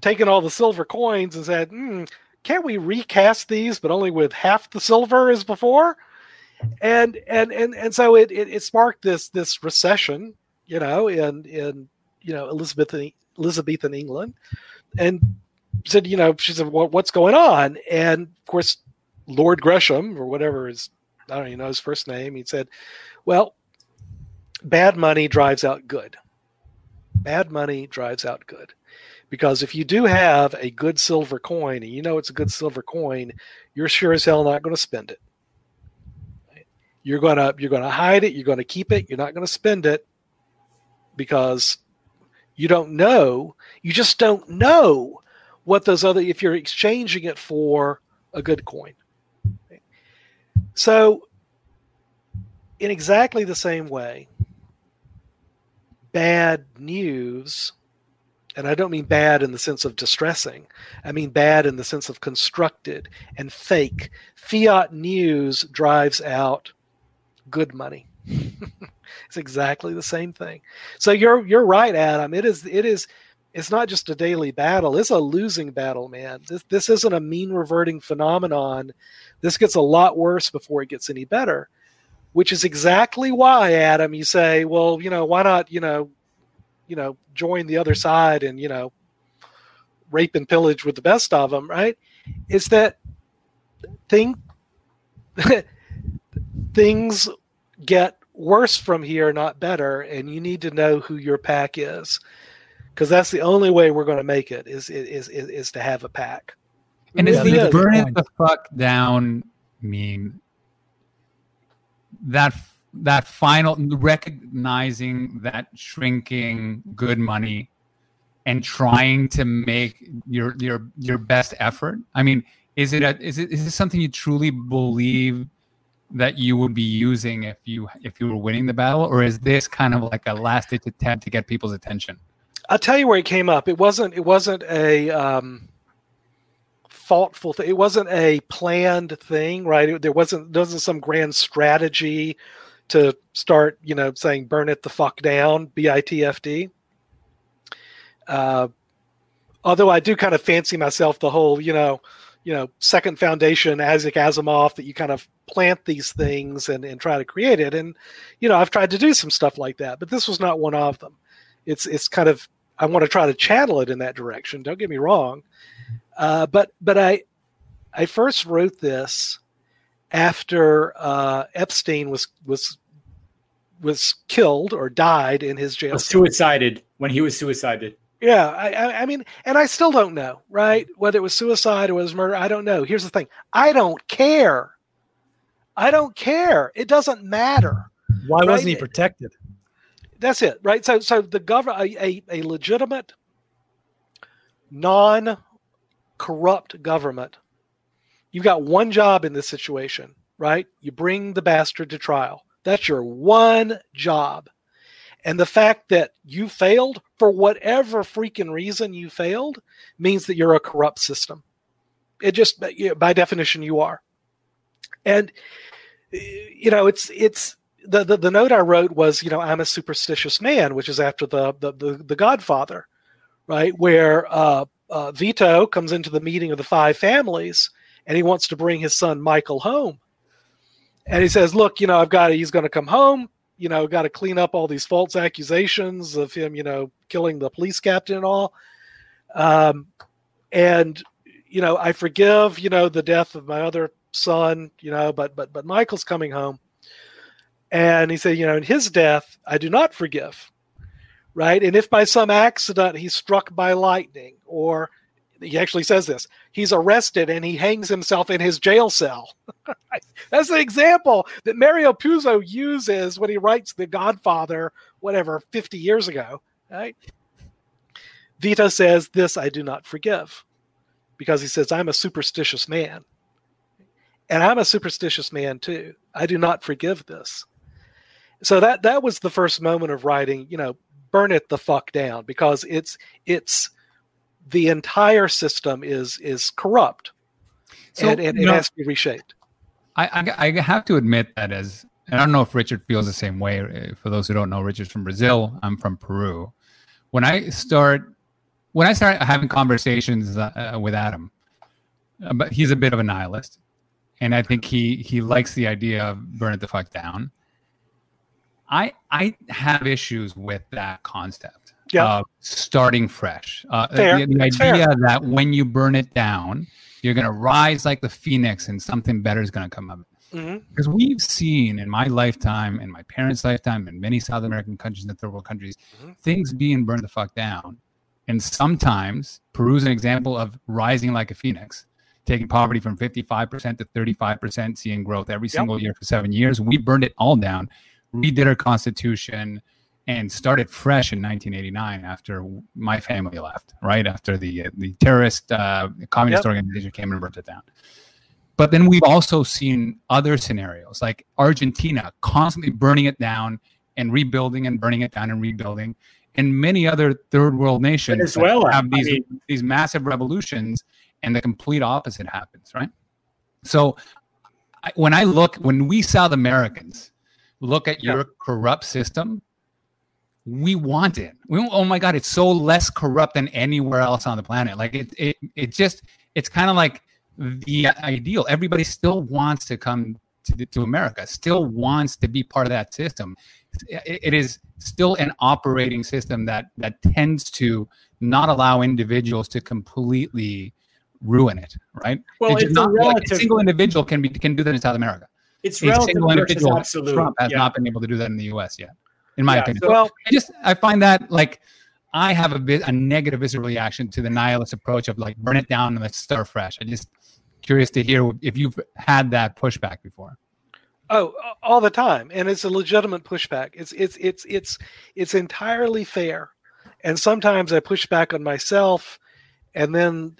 taken all the silver coins and said, mm, "Can't we recast these, but only with half the silver as before?" And and and and so it it, it sparked this this recession, you know, in in you know Elizabethan Elizabethan England, and said, you know, she said, what's going on? And of course, Lord Gresham or whatever his, I don't even know his first name. He said, well, bad money drives out good. Bad money drives out good. Because if you do have a good silver coin and you know it's a good silver coin, you're sure as hell not going to spend it. You're gonna you're gonna hide it. You're gonna keep it. You're not going to spend it because you don't know. You just don't know what those other if you're exchanging it for a good coin. So in exactly the same way, bad news And I don't mean bad in the sense of distressing. I mean bad in the sense of constructed and fake. Fiat news drives out good money. it's exactly the same thing. So you're you're right, Adam. It is it is it's not just a daily battle. It's a losing battle, man. This this isn't a mean reverting phenomenon. This gets a lot worse before it gets any better. Which is exactly why, Adam, you say, well, you know, why not, you know, you know, join the other side and, you know, rape and pillage with the best of them, right? Is that thing things get worse from here, not better, and you need to know who your pack is, because that's the only way we're going to make it is is is, is to have a pack. And yeah, is the burn it the fuck down meme that that final recognizing that shrinking good money and trying to make your your your best effort? I mean, is it a, is it is this something you truly believe that you would be using if you if you were winning the battle, or is this kind of like a last ditch attempt to get people's attention? I'll tell you where it came up. It wasn't it wasn't a um, thoughtful thing. It wasn't a planned thing, right? there wasn't there wasn't some grand strategy to start, you know, saying burn it the fuck down, B I T F D. Uh, although I do kind of fancy myself the whole, you know, you know, second foundation, Isaac Asimov, that you kind of plant these things and, and try to create it. And, you know, I've tried to do some stuff like that, but this was not one of them. It's it's kind of I want to try to channel it in that direction. Don't get me wrong, uh, but but I I first wrote this after uh, Epstein was was was killed or died in his jail. Suicided when he was suicided. Yeah, I, I mean, and I still don't know, right? Whether it was suicide or was murder, I don't know. Here's the thing: I don't care. I don't care. It doesn't matter. Why right? wasn't he protected? That's it, right? So, so the government, a, a, a legitimate, non-corrupt government. You've got one job in this situation, right? You bring the bastard to trial. That's your one job. And the fact that you failed for whatever freaking reason you failed means that you're a corrupt system. It just, by definition, you are. And, you know, it's, it's, the, the, the note I wrote was, you know, I'm a superstitious man, which is after the, the, the, the Godfather, right? Where uh, uh, Vito comes into the meeting of the five families and he wants to bring his son Michael home. And he says, look, you know, I've got, he's going to come home you know, got to clean up all these false accusations of him, you know, killing the police captain and all. Um, and you know, I forgive, you know, the death of my other son, you know, but but but Michael's coming home, and he said, you know, in his death, I do not forgive, right? And if by some accident he's struck by lightning, or he actually says this he's arrested and he hangs himself in his jail cell. That's the example that mario puzo uses when he writes the godfather whatever 50 years ago right? Vito says this i do not forgive because he says i'm a superstitious man. And i'm a superstitious man too. I do not forgive this so that that was the first moment of writing you know burn it the fuck down because it's it's the entire system is is corrupt, so, and, and it know, has to be reshaped. I, I, I have to admit that as I don't know if Richard feels the same way. Uh, for those who don't know, Richard's from Brazil. I'm from Peru. When I start when I start having conversations uh, uh with Adam, uh, but he's a bit of a nihilist, and I think he he likes the idea of burn it the fuck down. I I have issues with that concept yeah. Uh, starting fresh. Uh, the, the idea fair. that when you burn it down, you're going to rise like the phoenix and something better is going to come up. Mm-hmm. Because we've seen in my lifetime, in my parents' lifetime, in many South American countries and third world countries, mm-hmm. things being burned the fuck down. And sometimes Peru's an example of rising like a phoenix, taking poverty from 55% to 35%, seeing growth every single yep. year for seven years. We burned it all down, redid our constitution, and started fresh in 1989 after my family left, right after the the terrorist uh, communist yep. organization came and burnt it down. But then we've also seen other scenarios like Argentina constantly burning it down and rebuilding and burning it down and rebuilding. and many other third world nations Venezuela, have I these mean- these massive revolutions, and the complete opposite happens, right? So, I, when I look, when we South Americans look at Yeah. your corrupt system, we want it. We, oh my God, it's so less corrupt than anywhere else on the planet. Like it, it, it just, it's kind of like the ideal. Everybody still wants to come to, the, to America, still wants to be part of that system. It- it is still an operating system that that tends to not allow individuals to completely ruin it. Right? Well, It's it's, not a like a single individual can be can do that in South America. It's A single individual, absolute. Trump has yeah. not been able to do that in the U.S. yet, in my Yeah, opinion. so- Well, I just I find that like I have a bit a negative visceral reaction to the nihilist approach of like burn it down and let's start fresh. I just curious to hear if you've had that pushback before. Oh, all the time, and it's a legitimate pushback. It's it's it's it's it's entirely fair, and sometimes I push back on myself, and then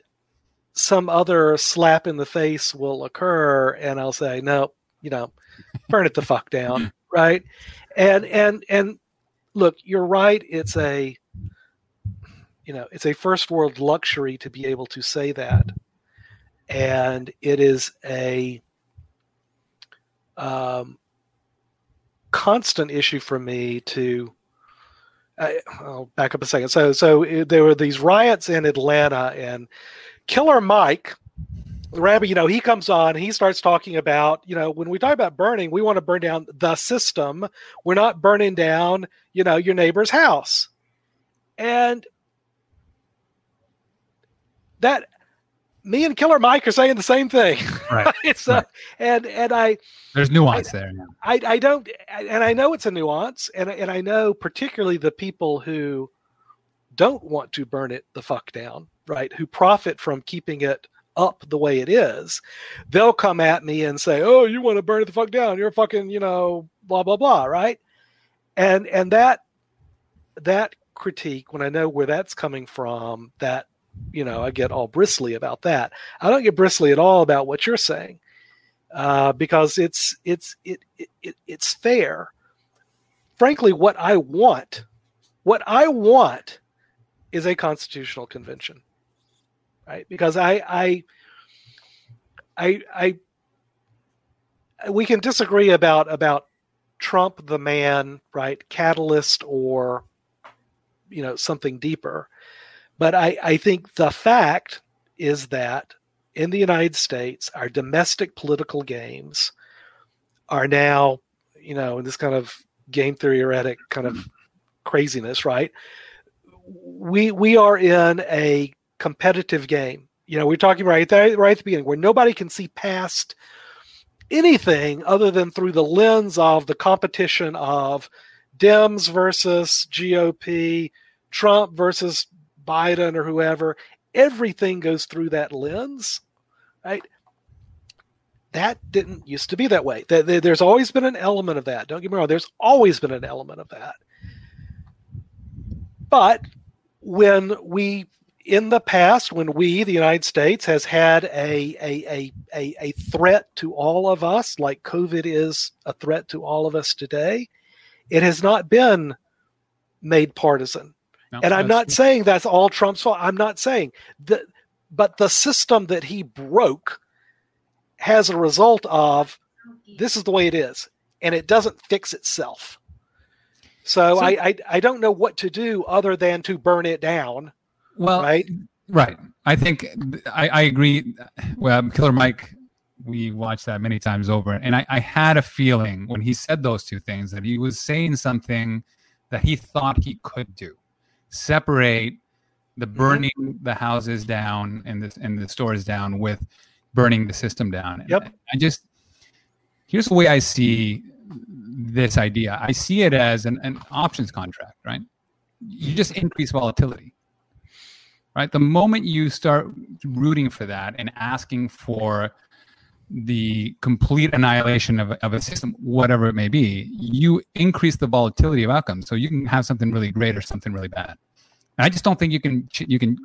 some other slap in the face will occur, and I'll say, "No, you know, burn it the fuck down," right? And and and look, you're right. It's a you know, it's a first world luxury to be able to say that, and it is a um, constant issue for me to. I, I'll back up a second. So, so uh, there were these riots in Atlanta, and Killer Mike, rabbi, you know, he comes on, he starts talking about, you know, when we talk about burning, we want to burn down the system. We're not burning down, you know, your neighbor's house, and that me and Killer Mike are saying the same thing. Right. so, uh, Right. and and I There's nuance there. Yeah. I, I don't, and I know it's a nuance, and and I know particularly the people who don't want to burn it the fuck down, right? Who profit from keeping it up the way it is, they'll come at me and say, "Oh, you want to burn it the fuck down? You're fucking, you know, blah blah blah," right? And and that that critique, when I know where that's coming from, that you know, I get all bristly about that. I don't get bristly at all about what you're saying uh, because it's it's it, it, it it's fair. Frankly, what I want, what I want, is a constitutional convention, right? Because I I I I we can disagree about about Trump the man, right? Catalyst or you know something deeper, but I I think the fact is that in the United States, our domestic political games are now, you know, in this kind of game theoretic kind of mm-hmm. craziness, right? We we are in a competitive game. You know, we're talking right there, right at the beginning, where nobody can see past anything other than through the lens of the competition of Dems versus GOP, Trump versus Biden or whoever. Everything goes through that lens right? That didn't used to be that way. There's always been an element of that. Don't get me wrong. There's always been an element of that. But when we, in the past, when we, the United States, has had a a a a, a threat to all of us, like COVID is a threat to all of us today, it has not been made partisan. No, And I'm not saying that's all Trump's fault. I'm not saying that, but the system that he broke has a result of this is the way it is, and it doesn't fix itself. So, So- I, I I don't know what to do other than to burn it down. Well, right? Right. I think I, I agree. Well, Killer Mike, we watched that many times over, and I, I had a feeling when he said those two things that he was saying something that he thought he could do: separate the Mm-hmm. burning the houses down and the and the stores down with burning the system down. And Yep. I just here's the way I see this idea. I see it as an, an options contract, right? You just increase volatility right? The moment you start rooting for that and asking for the complete annihilation of, a- of a system, whatever it may be, you increase the volatility of outcomes. So you can have something really great or something really bad. And I just don't think you can you can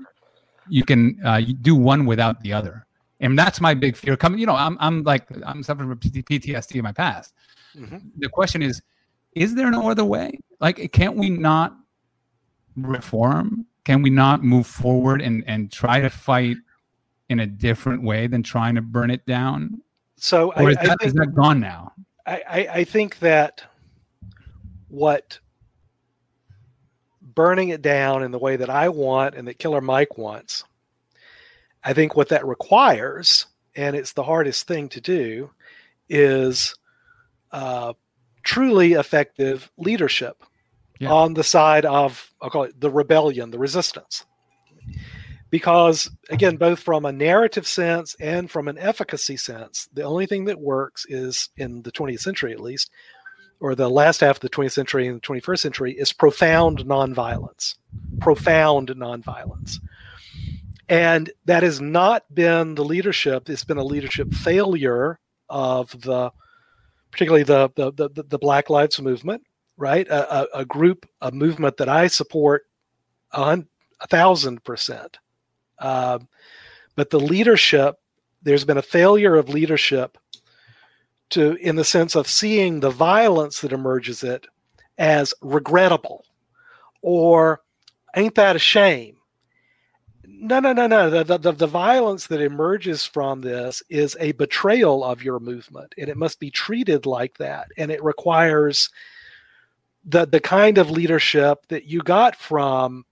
you can uh, you do one without the other. And that's my big fear. Coming, you know, I'm I'm like I'm suffering from PTSD in my past. Mhm. The question is, is there no other way? Like, can't we not reform? Can we not move forward and, and try to fight in a different way than trying to burn it down? So Or I, is, I that, think, is that gone now? I, I, I think that what burning it down in the way that I want and that Killer Mike wants, I think what that requires, and it's the hardest thing to do, is uh, truly effective leadership Yeah. on the side of, I'll call it the rebellion, the resistance. Because, again, both from a narrative sense and from an efficacy sense, the only thing that works is, in the 20th century at least, or the last half of the 20th century and the 21st century, is profound nonviolence. Profound nonviolence. And that has not been the leadership, it's been a leadership failure of the, particularly the, the, the, the Black Lives Movement, right? A, a, a group, a movement that I support a, thousand percent. Um, but the leadership, there's been a failure of leadership to, in the sense of seeing the violence that emerges it as regrettable or ain't that a shame? No, no, no, no. The, the, the violence that emerges from this is a betrayal of your movement, and it must be treated like that. And it requires the the kind of leadership that you got from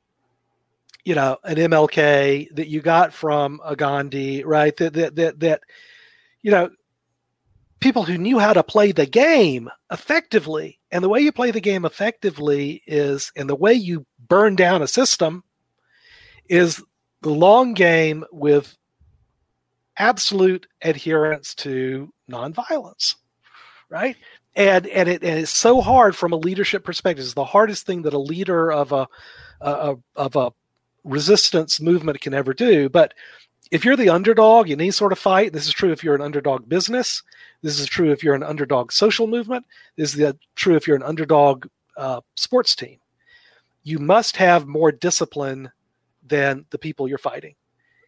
you know an MLK that you got from a Gandhi right? That that that, that you know people who knew how to play the game effectively. And the way you play the game effectively is and the way you burn down a system is the long game with absolute adherence to nonviolence right and and it and it's so hard from a leadership perspective. It's the hardest thing that a leader of a, a of a resistance movement can ever do. But if you're the underdog in any sort of fight, this is true if you're an underdog business. This is true if you're an underdog social movement. This is true if you're an underdog uh, sports team. You must have more discipline than the people you're fighting.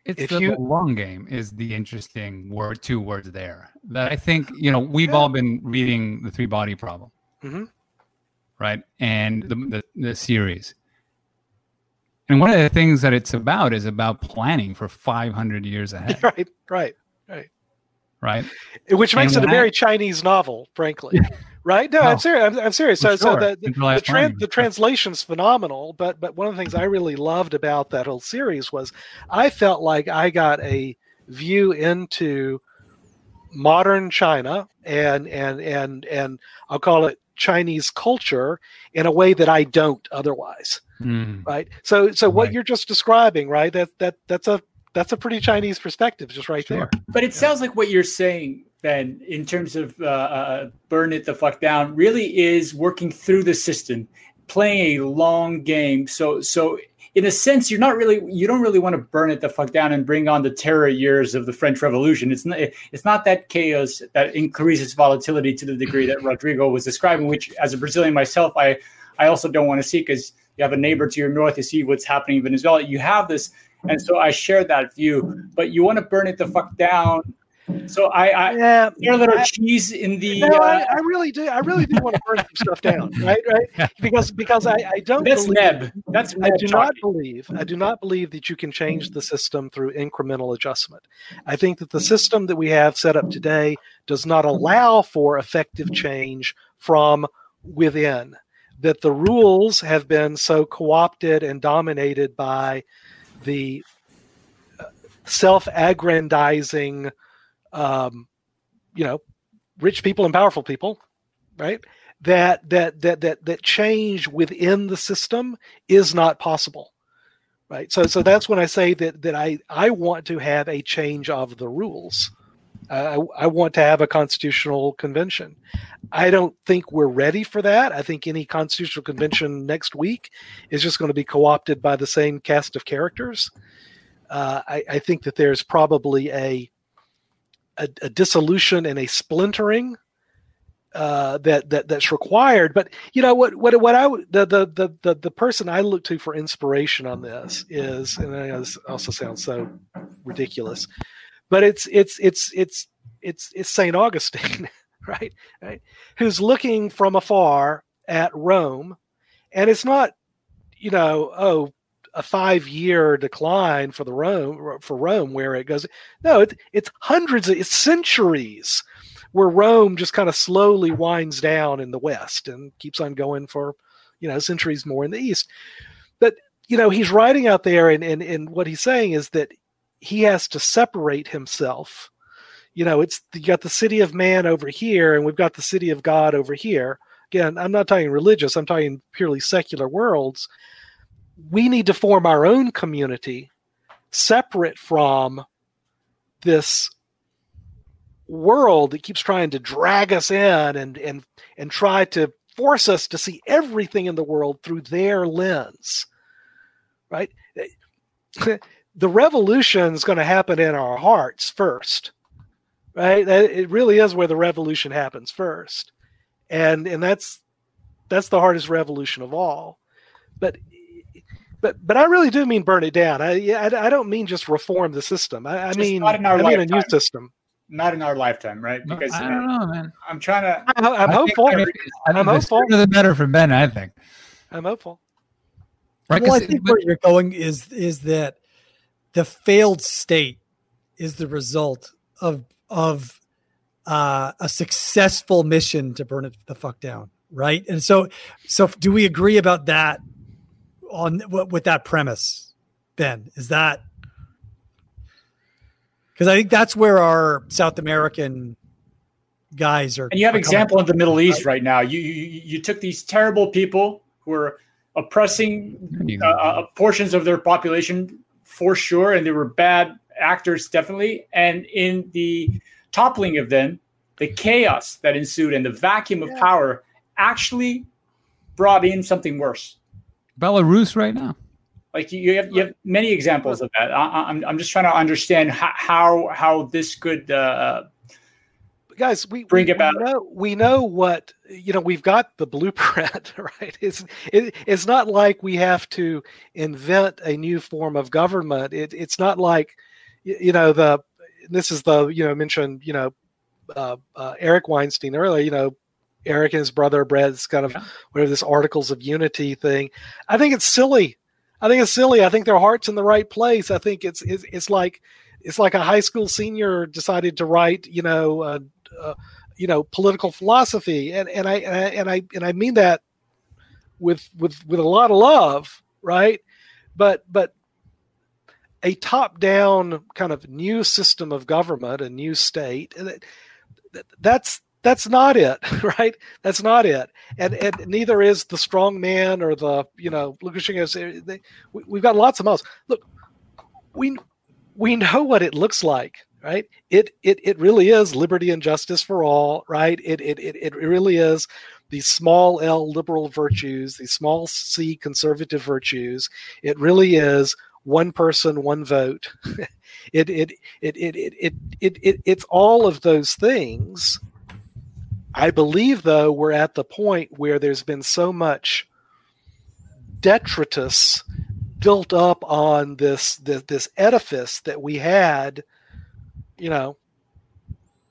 It's If the, you- long game is the interesting word, two words there that I think, you know, we've all been reading the three body problem, Mhm. right? And the, the, the series. And one of the things that it's about is about planning for 500 years ahead, right, right. right? Right. Which makes And it a when I- very Chinese novel, frankly. right? No, Oh. I'm serious. I'm, I'm serious. For So, so the, the, Centralized the, tran- the translation's phenomenal, but but one of the things I really loved about that whole series was I felt like I got a view into modern China and and and and I'll call it Chinese culture in a way that I don't otherwise. Mm. Right. So so what Right. you're just describing, right? That that that's a that's a pretty Chinese perspective, just right Sure. there. But it sounds like what you're saying, Ben, in terms of uh, uh, burn it the fuck down, really is working through the system, playing a long game. So, so in a sense, you're not really, you don't really want to burn it the fuck down and bring on the terror years of the French Revolution. It's not, it's not that chaos that increases volatility to the degree that Rodrigo was describing. Which, as a Brazilian myself, I, I also don't want to see because you have a neighbor to your north. You see what's happening in Venezuela. You have this and so I share that view. But you want to burn it the fuck down. So I, I Yeah. throw a little I- cheese in the. No, I, uh, I really do. I really do want to burn some stuff down, right? Right? Because because I, I don't that's believe, Neb. That's I Neb do not believe I do not believe that you can change the system through incremental adjustment. I think that the system that we have set up today does not allow for effective change from within. That the rules have been so co-opted and dominated by the uh, self-aggrandizing, um, you know, rich people and powerful people, right? That that that that that change within the system is not possible, right? So so that's when I say that that I I want to have a change of the rules. I, I want to have a constitutional convention. I don't think we're ready for that. I think any constitutional convention next week is just going to be co-opted by the same cast of characters. Uh, I, I think that there's probably a, a a dissolution and a splintering uh, that that that's required. But you know what what what I the the the the, person I look to for inspiration on this is, and this also sounds so ridiculous, but it's it's it's it's it's it's Saint Augustine, right? Right, who's looking from afar at Rome, and it's not you know, oh, a five year decline for the Rome for Rome where it goes. No, it, it's hundreds of it's centuries where Rome just kind of slowly winds down in the west and keeps on going for you know centuries more in the east. But you know he's writing out there, and and, and what he's saying is that he has to separate himself. You know, it's you got the city of man over here, and we've got the city of God over here. Again, I'm not talking religious; I'm talking purely secular worlds we need to form our own community separate from this world that keeps trying to drag us in and and and try to force us to see everything in the world through their lens right? The revolution is going to happen in our hearts first right? It really is where the revolution happens first. And and that's that's the hardest revolution of all. But but but I really do mean burn it down. I I, I don't mean just reform the system. I, I mean I mean a new system. Not in our lifetime, right? Because I don't know, man. I'm trying to. I, am hopeful. Think, I am hopeful. The better for Ben, I think. I'm hopeful. Right, well, I think but, where you're going is is that the failed state is the result of of uh, a successful mission to burn it the fuck down, right? And so, so do we agree about that on with that premise, Ben? Is that because I think that's where our South American guys are. And you have example in the Middle East right, right now. You, you you took these terrible people who are oppressing uh, uh, portions of their population for sure, and they were bad actors definitely. And in the toppling of them, the chaos that ensued and the vacuum of power actually brought in something worse. Belarus right now. Like you have, you have many examples of that. I, am I'm, I'm just trying to understand how how this could uh, guys we bring we, about. We know, we know what you know. We've got the blueprint, right? It's it, it's not like we have to invent a new form of government. It, it's not like you know the this is the you know mentioned you know uh, uh, Eric Weinstein earlier. You know Eric and his brother Brett's kind of yeah. whatever this articles of unity thing. I think it's silly. I think it's silly. I think their heart's in the right place. I think it's it's, it's like it's like a high school senior decided to write, you know, uh, uh, you know, political philosophy, and and I, and I and I and I mean that with with with a lot of love, right? But but a top down kind of new system of government, a new state, that's that's not it, right? That's not it, and and neither is the strong man or the you know Lukashenko. They, we, we've got lots of models. Look, we we know what it looks like, right? It it it really is liberty and justice for all, right? It it it it really is these small L liberal virtues, these small C conservative virtues. It really is one person, one vote. it, it, it, it, it, it, it, it's all of those things I believe, though, we're at the point where there's been so much detritus built up on this, this this, edifice that we had, you know,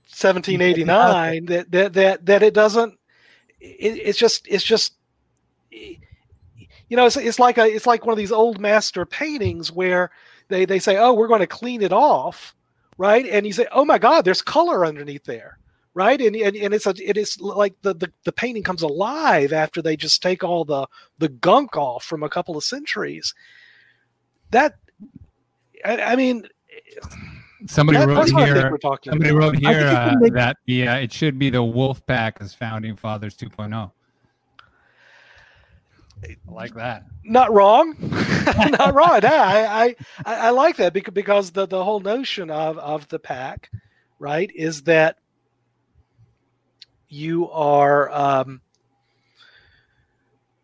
1789 that that that, that it doesn't. It, it's just it's just you know it's, it's like a it's like one of these old master paintings where they they say oh we're going to clean it off right and you say oh my god there's color underneath there right and, and, and it's a it is like the, the the painting comes alive after they just take all the the gunk off from a couple of centuries that i, I mean somebody that, wrote here somebody about. wrote here uh, make... that the uh, it should be the wolf pack as founding fathers 2.0 I like that. Not wrong, not wrong. I, I I like that because because the, the whole notion of of the pack, right, is that you are um,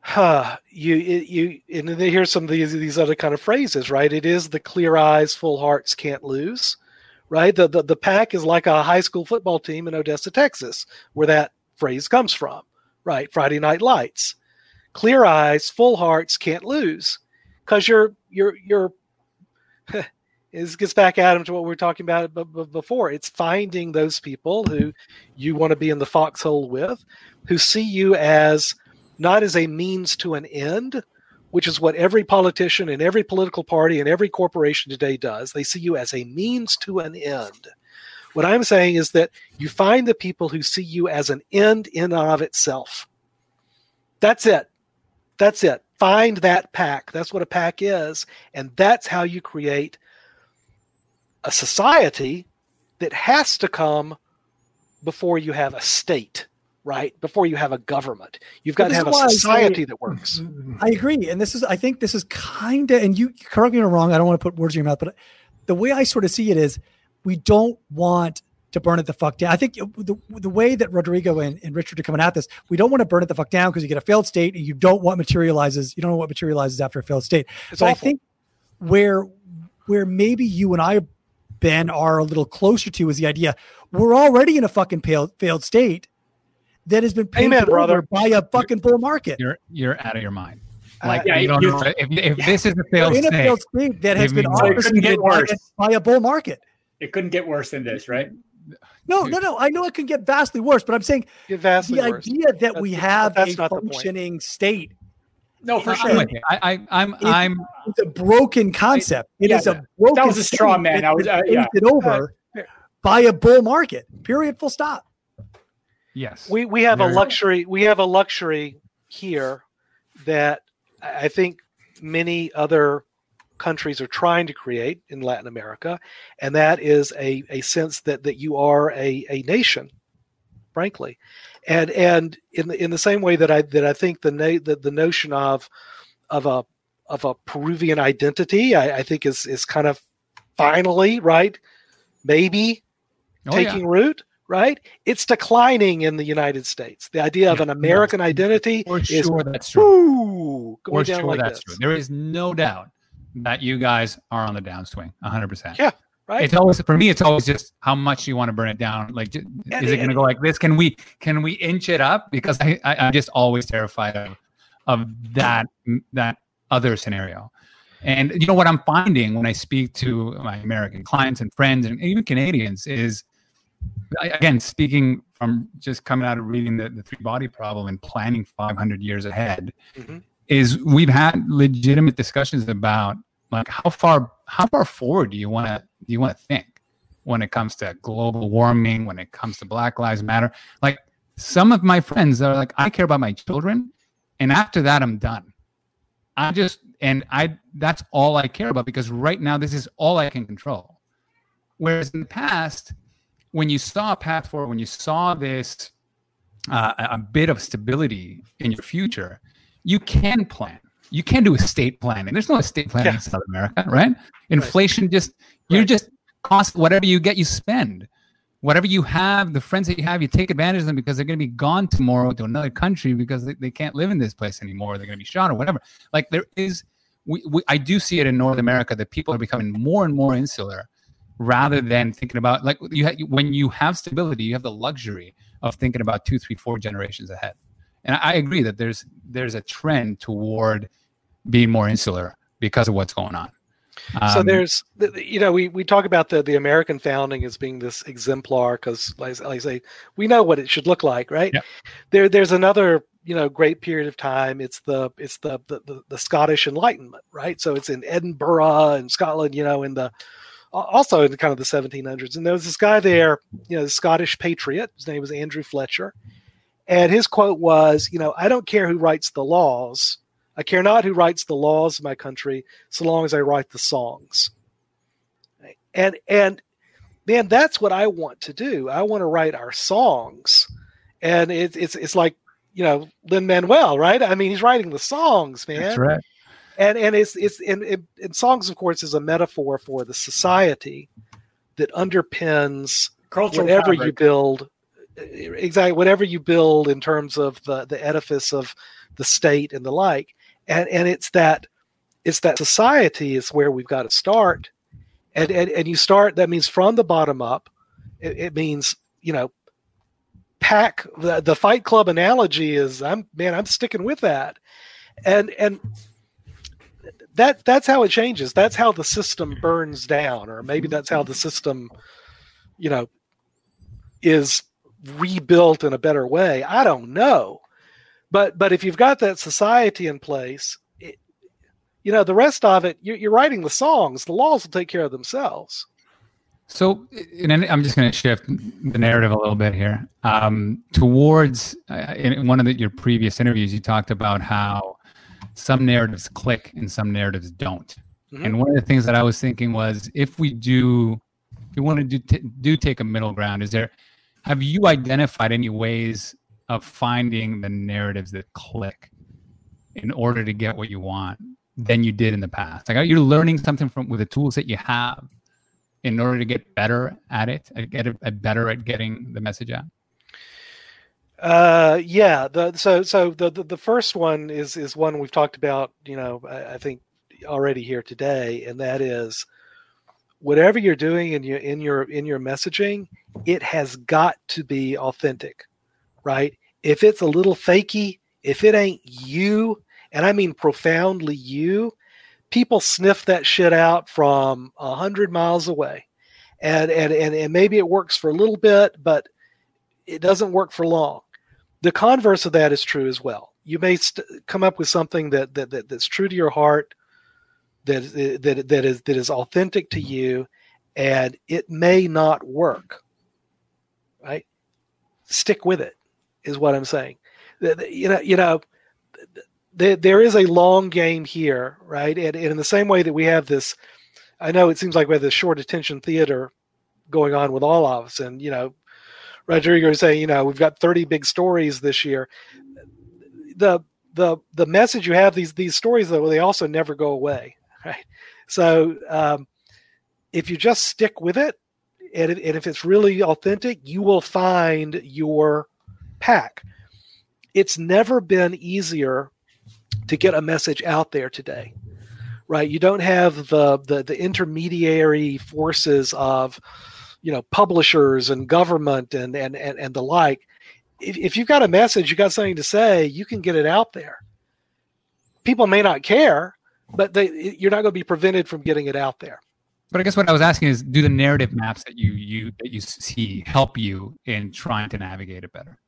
huh, you you and then here's some of these these other kind of phrases, right? It is the clear eyes, full hearts can't lose, right? The, the the pack is like a high school football team in Odessa, Texas, where that phrase comes from, right? Friday Night Lights, clear eyes, full hearts can't lose, because you're you're you're this gets back Adam to what we were talking about before. It's finding those people who you want to be in the foxhole with, who see you as not as a means to an end, which is what every politician and every political party and every corporation today does. They see you as a means to an end. What I'm saying is that you find the people who see you as an end in and of itself. That's it. That's it. Find that pack. That's what a pack is. And that's how you create a society that has to come before you have a state right? Before you have a government, you've got to have a society that works. I agree, and this is, I think, this is kind of, and you correct me if I'm wrong. I don't want to put words in your mouth, but the way I sort of see it is, we don't want to burn it the fuck down. I think the the way that Rodrigo and, and Richard are coming at this, we don't want to burn it the fuck down because you get a failed state and you don't want materializes. You don't know what materializes after a failed state. It's but awful. I think where where maybe you and I, Ben, are a little closer to is the idea we're already in a fucking failed failed state that has been painted Amen, brother. by a fucking bull market. You're you're out of your mind. Uh, Like yeah, you don't know if, if this is a failed in a state. failed state that has been me more. It couldn't get obfuscated by, worse. by a bull market. It couldn't get worse than this, right? No, no, no. I know it can get vastly worse, but I'm saying Get vastly the worse. idea that we have a not the point. functioning state No, for I'm sure. with. I, I I'm It- I'm is a broken concept. It is yeah, a broken. that was a straw man. I was- is uh, yeah. painted over Uh, by a bull market. Period. Full stop. yes. we we have a Very- luxury we have a luxury here that I I think many other countries are trying to create in Latin America, and that is a, a sense that that you are a, a nation, frankly, and and in the in the same way that I that I think the na- the, the notion of of a of a Peruvian identity I, I think is is kind of finally right maybe Oh, yeah. taking root, right? It's declining in the United States. The idea of an American identity For is sure, that's true. For sure, like that's this, true. There is no doubt that you guys are on the downswing, 100. percent Yeah, right? It's always for me. It's always just how much you want to burn it down. Like, And is it going to go like this? Can we can we inch it up? Because I, I I'm just always terrified of of that that other scenario. And you know what I'm finding when I speak to my American clients and friends and even Canadians is, again, speaking from just coming out of reading the, the three body problem and planning 500 years ahead, Mhm. is we've had legitimate discussions about like how far how far forward do you want to do you want to think when it comes to global warming, when it comes to Black Lives Matter? Like some of my friends are like, I care about my children, and after that, I'm done. I just and I that's all I care about because right now this is all I can control. Whereas in the past, when you saw a path forward, when you saw this uh, a a bit of stability in your future, you can plan. You can't do estate planning. There's no estate planning Yeah. in South America, right? Inflation just you're Right. just cost whatever you get, you spend. Whatever you have, the friends that you have, you take advantage of them because they're going to be gone tomorrow to another country because they, they can't live in this place anymore. They're going to be shot or whatever. Like there is, we, we I do see it in North America that people are becoming more and more insular rather than thinking about like you ha- when you have stability, you have the luxury of thinking about two, three, four generations ahead. And I agree that there's there's a trend toward being more insular because of what's going on. so Um, there's, the- the- you know, we, we talk about the, the American founding as being this exemplar because, like, like I say, we know what it should look like, right? Yeah. There, there's another, you know, great period of time. It's the, it's the, the, the, the Scottish Enlightenment, right? So it's in Edinburgh and Scotland, you know, in the, also in kind of the 1700s. And there was this guy there, you know, the Scottish patriot. His name was Andrew Fletcher, and his quote was, you know, I don't care who writes the laws. I care not who writes the laws of my country, so long as I write the songs. And and man, that's what I want to do. I want to write our songs, and it's it's it's like you know Lin Manuel, right? I mean, he's writing the songs, man. that's right. And and it's it's and, and, and songs, of course, is a metaphor for the society that underpins Cultural whatever you build exactly whatever you build in terms of the the edifice of the state and the like. And and it's that it's that society is where we've got to start. And and, and you start that means from the bottom up it, it means you know pack the, the fight club analogy is i'm man i'm sticking with that. And and that that's how it changes. That's how the system burns down or maybe that's how the system you know is rebuilt in a better way i don't know but but if you've got that society in place it, you know the rest of it you're, you're writing the songs the laws will take care of themselves So, and then I'm just going to shift the narrative a little bit here. Um, towards uh, in one of the, your previous interviews, you talked about how some narratives click and some narratives don't. Mhm. And one of the things that I was thinking was, if we do, if we want to do t- do take a middle ground, is there? Have you identified any ways of finding the narratives that click in order to get what you want than you did in the past? Like, you're you learning something from with the tools that you have? in order to get better at it, get better at getting the message out? Uh, yeah. The so so the, the the first one is is one we've talked about. You know, I, I think already here today, and that is whatever you're doing in your in your in your messaging, it has got to be authentic, right? If it's a little fakey, if it ain't you, and I mean profoundly you, people sniff that shit out from a hundred miles away, and and and and maybe it works for a little bit, but it doesn't work for long the converse of that is true as well. You may st- come up with something that, that, that that's true to your heart, that that that is that is authentic to mm-hmm. you, and it may not work. Right? Stick with it, is what I'm saying. You know, you know, there, there is a long game here, right? And, and in the same way that we have this, I know it seems like we have this short attention theater going on with all of us, and you know, Rodrigo saying, you know, we've got 30 big stories this year. The the the message you have these these stories though they also never go away? So um, if you just stick with it, and if, and if it's really authentic, you will find your pack. It's never been easier to get a message out there today, right? You don't have the the, the intermediary forces of you know publishers and government and and and, and the like if, if you've got a message you got something to say you can get it out there people may not care but they you're not going to be prevented from getting it out there But I guess what I was asking is, do the narrative maps that you you that you see help you in trying to navigate it better?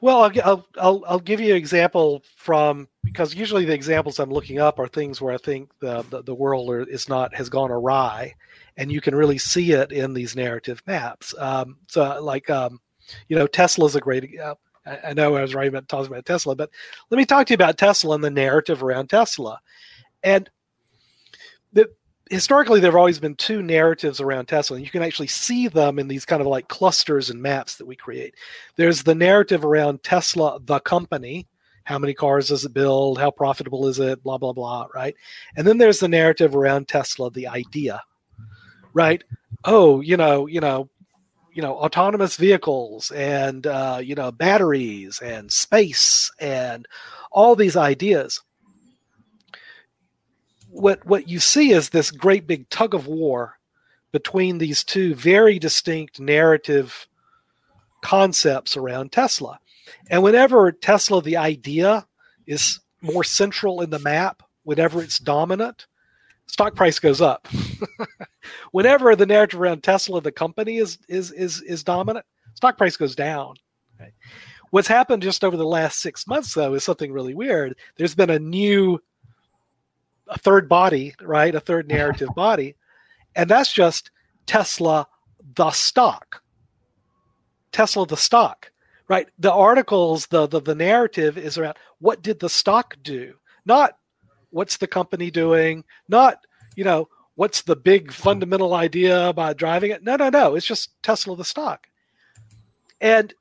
well I'll, I'll i'll i'll give you an example from because usually the examples i'm looking up are things where i think the the, the world are, is not has gone awry and you can really see it in these narrative maps um, so like um, you know tesla's a great uh, I, know i was about talking about tesla but let me talk to you about tesla and the narrative around tesla. And the historically there have always been two narratives around tesla and you can actually see them in these kind of like clusters and maps that we create. There's the narrative around tesla the company. How many cars does it build? How profitable is it? Blah blah blah right? And then there's the narrative around tesla the idea right? Oh you know you know you know autonomous vehicles and uh, you know batteries and space and all these ideas what what you see is this great big tug of war between these two very distinct narrative concepts around Tesla. And whenever Tesla the idea is more central in the map, whenever it's dominant, stock price goes up. whenever the narrative around Tesla the company is is is is dominant, stock price goes down. Right? What's happened just over the last 6 months though is something really weird. There's been a new a third body, right? A third narrative body. And that's just Tesla the stock. Tesla the stock, right? The articles, the, the the narrative is around what did the stock do? Not what's the company doing, not, you know, what's the big hmm. fundamental idea about driving it? No, no, no. It's just Tesla the stock. And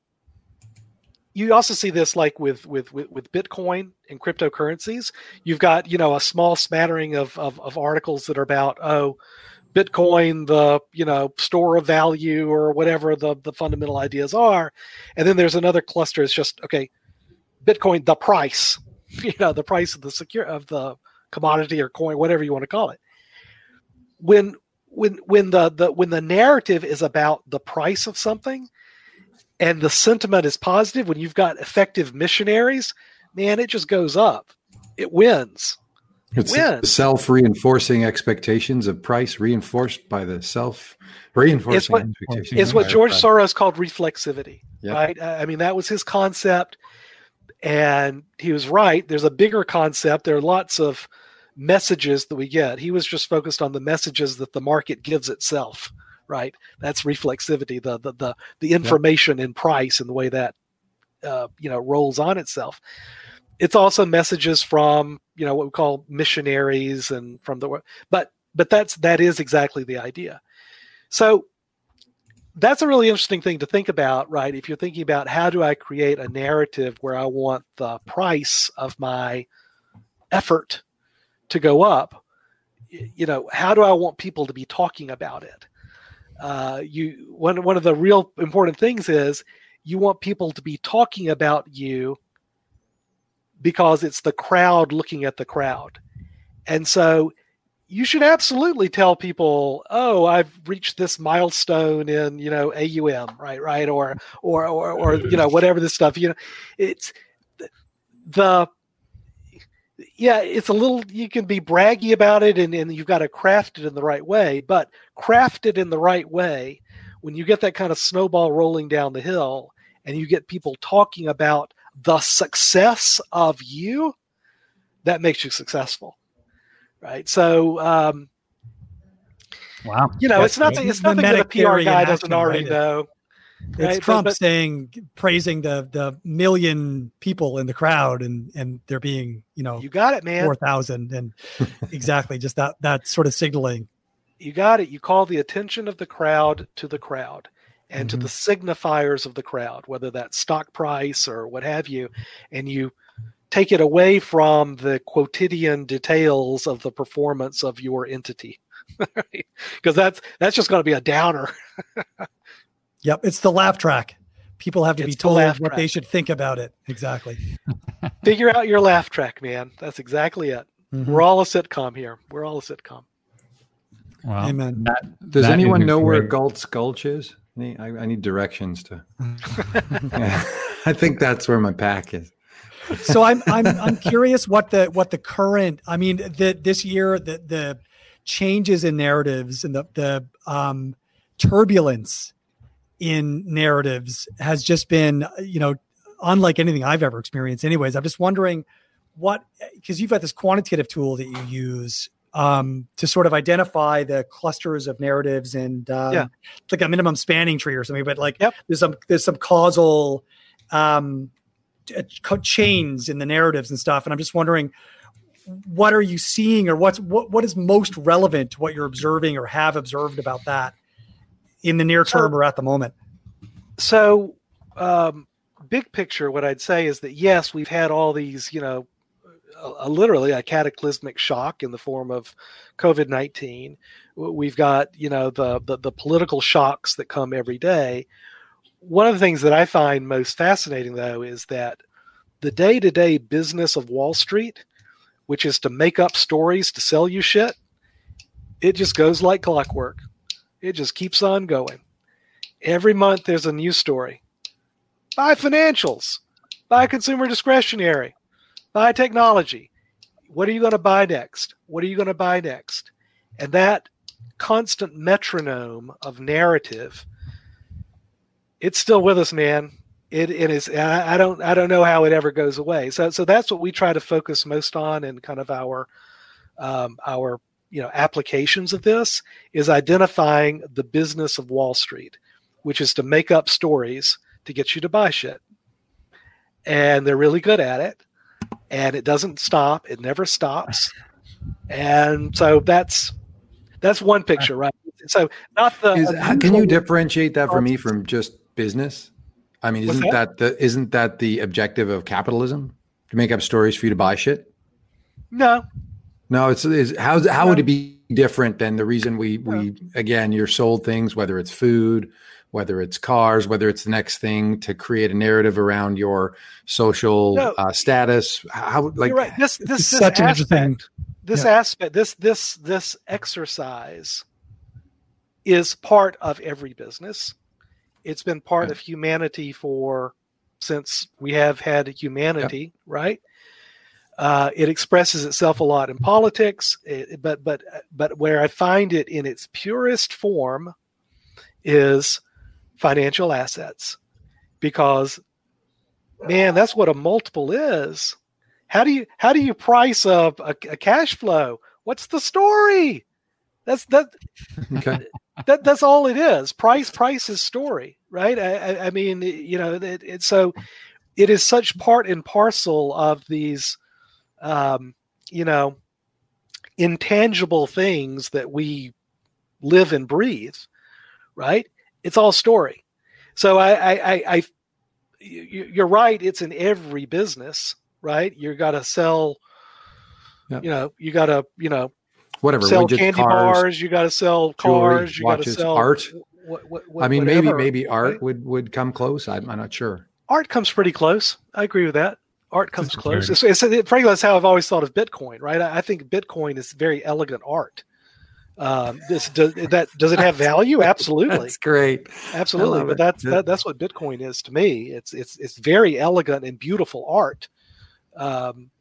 you also see this like with with with, with bitcoin and cryptocurrencies you've got you know a small smattering of, of of articles that are about oh bitcoin the you know store of value or whatever the the fundamental ideas are and then there's another cluster it's just okay bitcoin the price you know the price of the secure of the commodity or coin whatever you want to call it when when when the, the when the narrative is about the price of something and the sentiment is positive when you've got effective missionaries man it just goes up it wins it It's wins self-reinforcing expectations of price reinforced by the self-reinforcing It's what- expectations. it's what george price. soros called reflexivity Yep. right I mean that was his concept And he was right. There's a bigger concept. There are lots of messages that we get. He was just focused on the messages that the market gives itself, right? That's reflexivity, the the the, the information in price and the way that uh, you know rolls on itself. It's also messages from you know what we call missionaries and from the but but that's that is exactly the idea. So that's a really interesting thing to think about, right? If you're thinking about how do I create a narrative where I want the price of my effort to go up, you know, how do I want people to be talking about it? Uh, you one one of the real important things is you want people to be talking about you because it's the crowd looking at the crowd, and so you should absolutely tell people, "Oh, I've reached this milestone in you know AUM, right, right, or or or, or you know whatever this stuff." You know, it's the yeah, it's a little you can be braggy about it and, and you've got to craft it in the right way, but craft it in the right way when you get that kind of snowball rolling down the hill and you get people talking about the success of you, that makes you successful. Right. So um Wow. You know, it's nothing it's nothing that a PR guy doesn't already right? know. It's Right, Trump but- saying, praising the the million people in the crowd, and and there being you know You got it, man. four thousand, and exactly just that that sort of signaling. you got it. You call the attention of the crowd to the crowd and to the signifiers of the crowd, whether that's stock price or what have you, and you take it away from the quotidian details of the performance of your entity. Because that's that's just going to be a downer. Yep, it's the laugh track. People have to be It's the told laugh what they should think about it. Exactly. Figure out your laugh track, man. That's exactly it. Mhm. We're all a sitcom here. We're all a sitcom. Wow. Amen. That, Does that anyone is know where great. Galt's Gulch is? I need, I, I need directions to. I think that's where my pack is. So I'm I'm I'm curious what the what the current I mean the this year the the changes in narratives and the the um turbulence in narratives has just been you know unlike anything I've ever experienced anyways I'm just wondering what because you've got this quantitative tool that you use um to sort of identify the clusters of narratives and um, Yeah. like a minimum spanning tree or something but like Yep. there's some there's some causal um uh, chains in the narratives and stuff and i'm just wondering what are you seeing or what's what, what is most relevant to what you're observing or have observed about that in the near term or at the moment? So um, big picture what i'd say is that yes we've had all these you know a, a- literally a cataclysmic shock in the form of covid-19 we've got you know the, the the political shocks that come every day one of the things that i find most fascinating though is that the day-to-day business of wall street which is to make up stories to sell you shit it just goes like clockwork. It just keeps on going. Every month there's a new story. Buy financials. Buy consumer discretionary. Buy technology. What are you going to buy next? What are you going to buy next? And that constant metronome of narrative it's still with us man. It, it is I, I don't i don't know how it ever goes away. So so that's what we try to focus most on in kind of our um, our you know applications of this is identifying the business of wall street which is to make up stories to get you to buy shit. And they're really good at it and it doesn't stop it never stops. And so that's that's one picture right? So not the Is, can you differentiate that for me from just business? I mean, isn't that? the isn't that the objective of capitalism to make up stories for you to buy shit? no No, it's is how how would it be different than the reason we we again you're sold things whether it's food, whether it's cars, whether it's the next thing to create a narrative around your social No. uh, status. How like you're right this this, this such an aspect, interesting this yeah. aspect this this this exercise is part of every business it's been part of humanity for since we have had humanity right uh, it expresses itself a lot in politics it, but but but where i find it in its purest form is financial assets because man, that's what a multiple is. How do you how do you price a, a, a cash flow? What's the story? That's that. Okay. that that's all it is. Price price is story, right? I, I, mean, you know, it, it, so it is such part and parcel of these, um, you know, intangible things that we live and breathe, right? It's all story. So I, I, I, I you're right. It's in every business, right? You got to sell. Yep. You know, you got to, you know, whatever. Sell candy cars, bars. You got to sell cars. Jewelry, you got to sell art. What, what, what, I mean, whatever, maybe maybe art right? would would come close. I'm, I'm, not sure. Art comes pretty close. I agree with that. Art comes that's close. It's, it's, it, frankly, that's how I've always thought of Bitcoin. Right? I, I think Bitcoin is very elegant art. Um, this does that does it have value? Absolutely. that's great. Absolutely. But that's that, that's what Bitcoin is to me. It's it's it's very elegant and beautiful art. Um,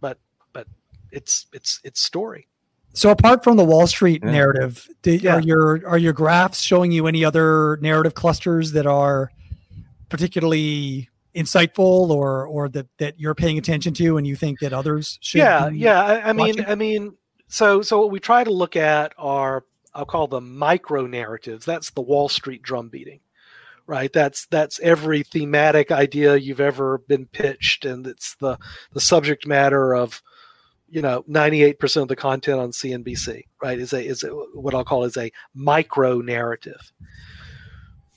but but it's it's it's story. So apart from the Wall Street yeah. narrative, did, yeah. are your are your graphs showing you any other narrative clusters that are particularly insightful or or that that you're paying attention to and you think that others should? Yeah, yeah. I, I mean, I mean, so so what we try to look at are I'll call them micro narratives. That's the Wall Street drum beating, right? That's that's every thematic idea you've ever been pitched, and it's the the subject matter of you know 98% of the content on CNBC, right? Is a is a, what I'll call is a micro narrative.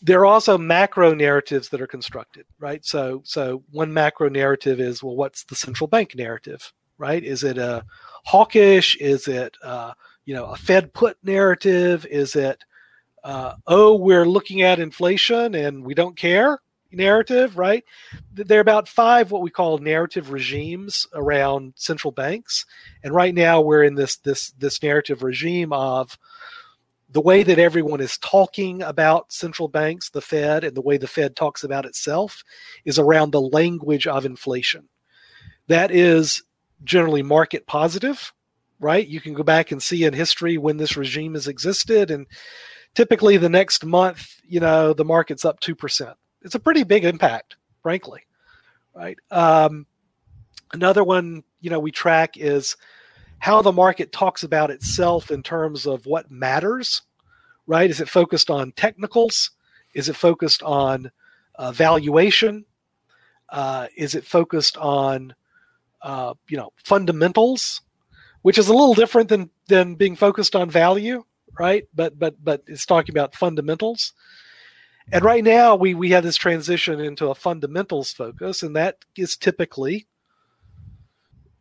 There are also macro narratives that are constructed, right? So so one macro narrative is well, what's the central bank narrative, right? Is it a hawkish? Is it uh, you know a Fed put narrative? Is it uh, oh we're looking at inflation and we don't care? Narrative, right? There are about five what we call narrative regimes around central banks, and right now we're in this this this narrative regime of the way that everyone is talking about central banks, the Fed, and the way the Fed talks about itself is around the language of inflation. That is generally market positive, right? You can go back and see in history when this regime has existed, and typically the next month, you know, the market's up 2% it's a pretty big impact, frankly. Right. Um, another one, you know, we track is how the market talks about itself in terms of what matters. Right? Is it focused on technicals? Is it focused on uh, valuation? Uh, is it focused on uh, you know fundamentals, which is a little different than than being focused on value, right? But but but it's talking about fundamentals. And right now we we have this transition into a fundamentals focus, and that is typically,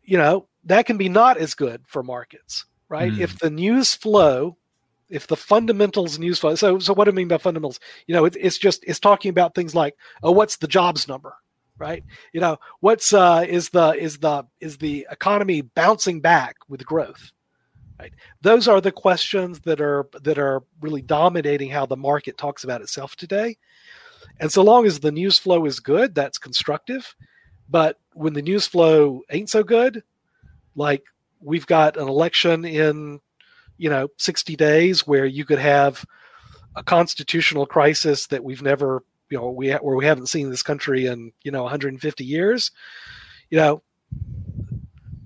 you know, that can be not as good for markets, right? Mm. If the news flow, if the fundamentals news flow, so so what do I mean by fundamentals? You know, it, it's just it's talking about things like, oh, what's the jobs number, right? You know, what's uh is the is the is the economy bouncing back with growth? Right? Those are the questions that are that are really dominating how the market talks about itself today. And so long as the news flow is good, that's constructive. But when the news flow ain't so good, like we've got an election in, you know, 60 days where you could have a constitutional crisis that we've never, you know, we where we haven't seen this country in, you know, 150 years. You know,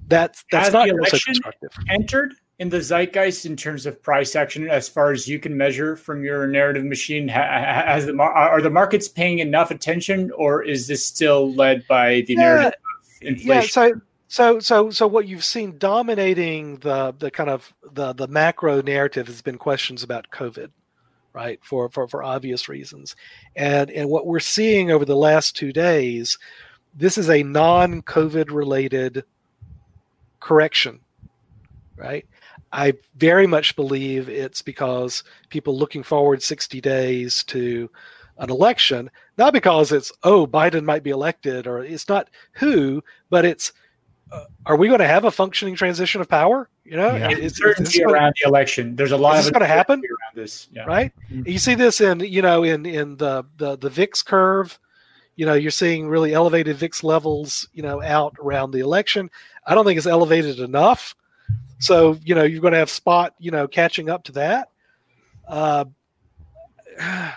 that's that's Has not also constructive. Entered in the zeitgeist in terms of price action as far as you can measure from your narrative machine has the are the markets paying enough attention or is this still led by the yeah, narrative of inflation? yeah so so so so what you've seen dominating the the kind of the the macro narrative has been questions about covid right for for for obvious reasons. And and what we're seeing over the last 2 days this is a non covid related correction right I very much believe it's because people looking forward 60 days to an election, not because it's, oh, Biden might be elected, or it's not who, but it's, uh, are we going to have a functioning transition of power? You know, yeah. it's, certainty around the election. There's a lot of going to happen around this, yeah. right? Mm-hmm. You see this in, you know, in in the the the VIX curve. You know, you're seeing really elevated VIX levels, you know, out around the election. I don't think it's elevated enough so you know you're going to have spot you know catching up to that. Uh,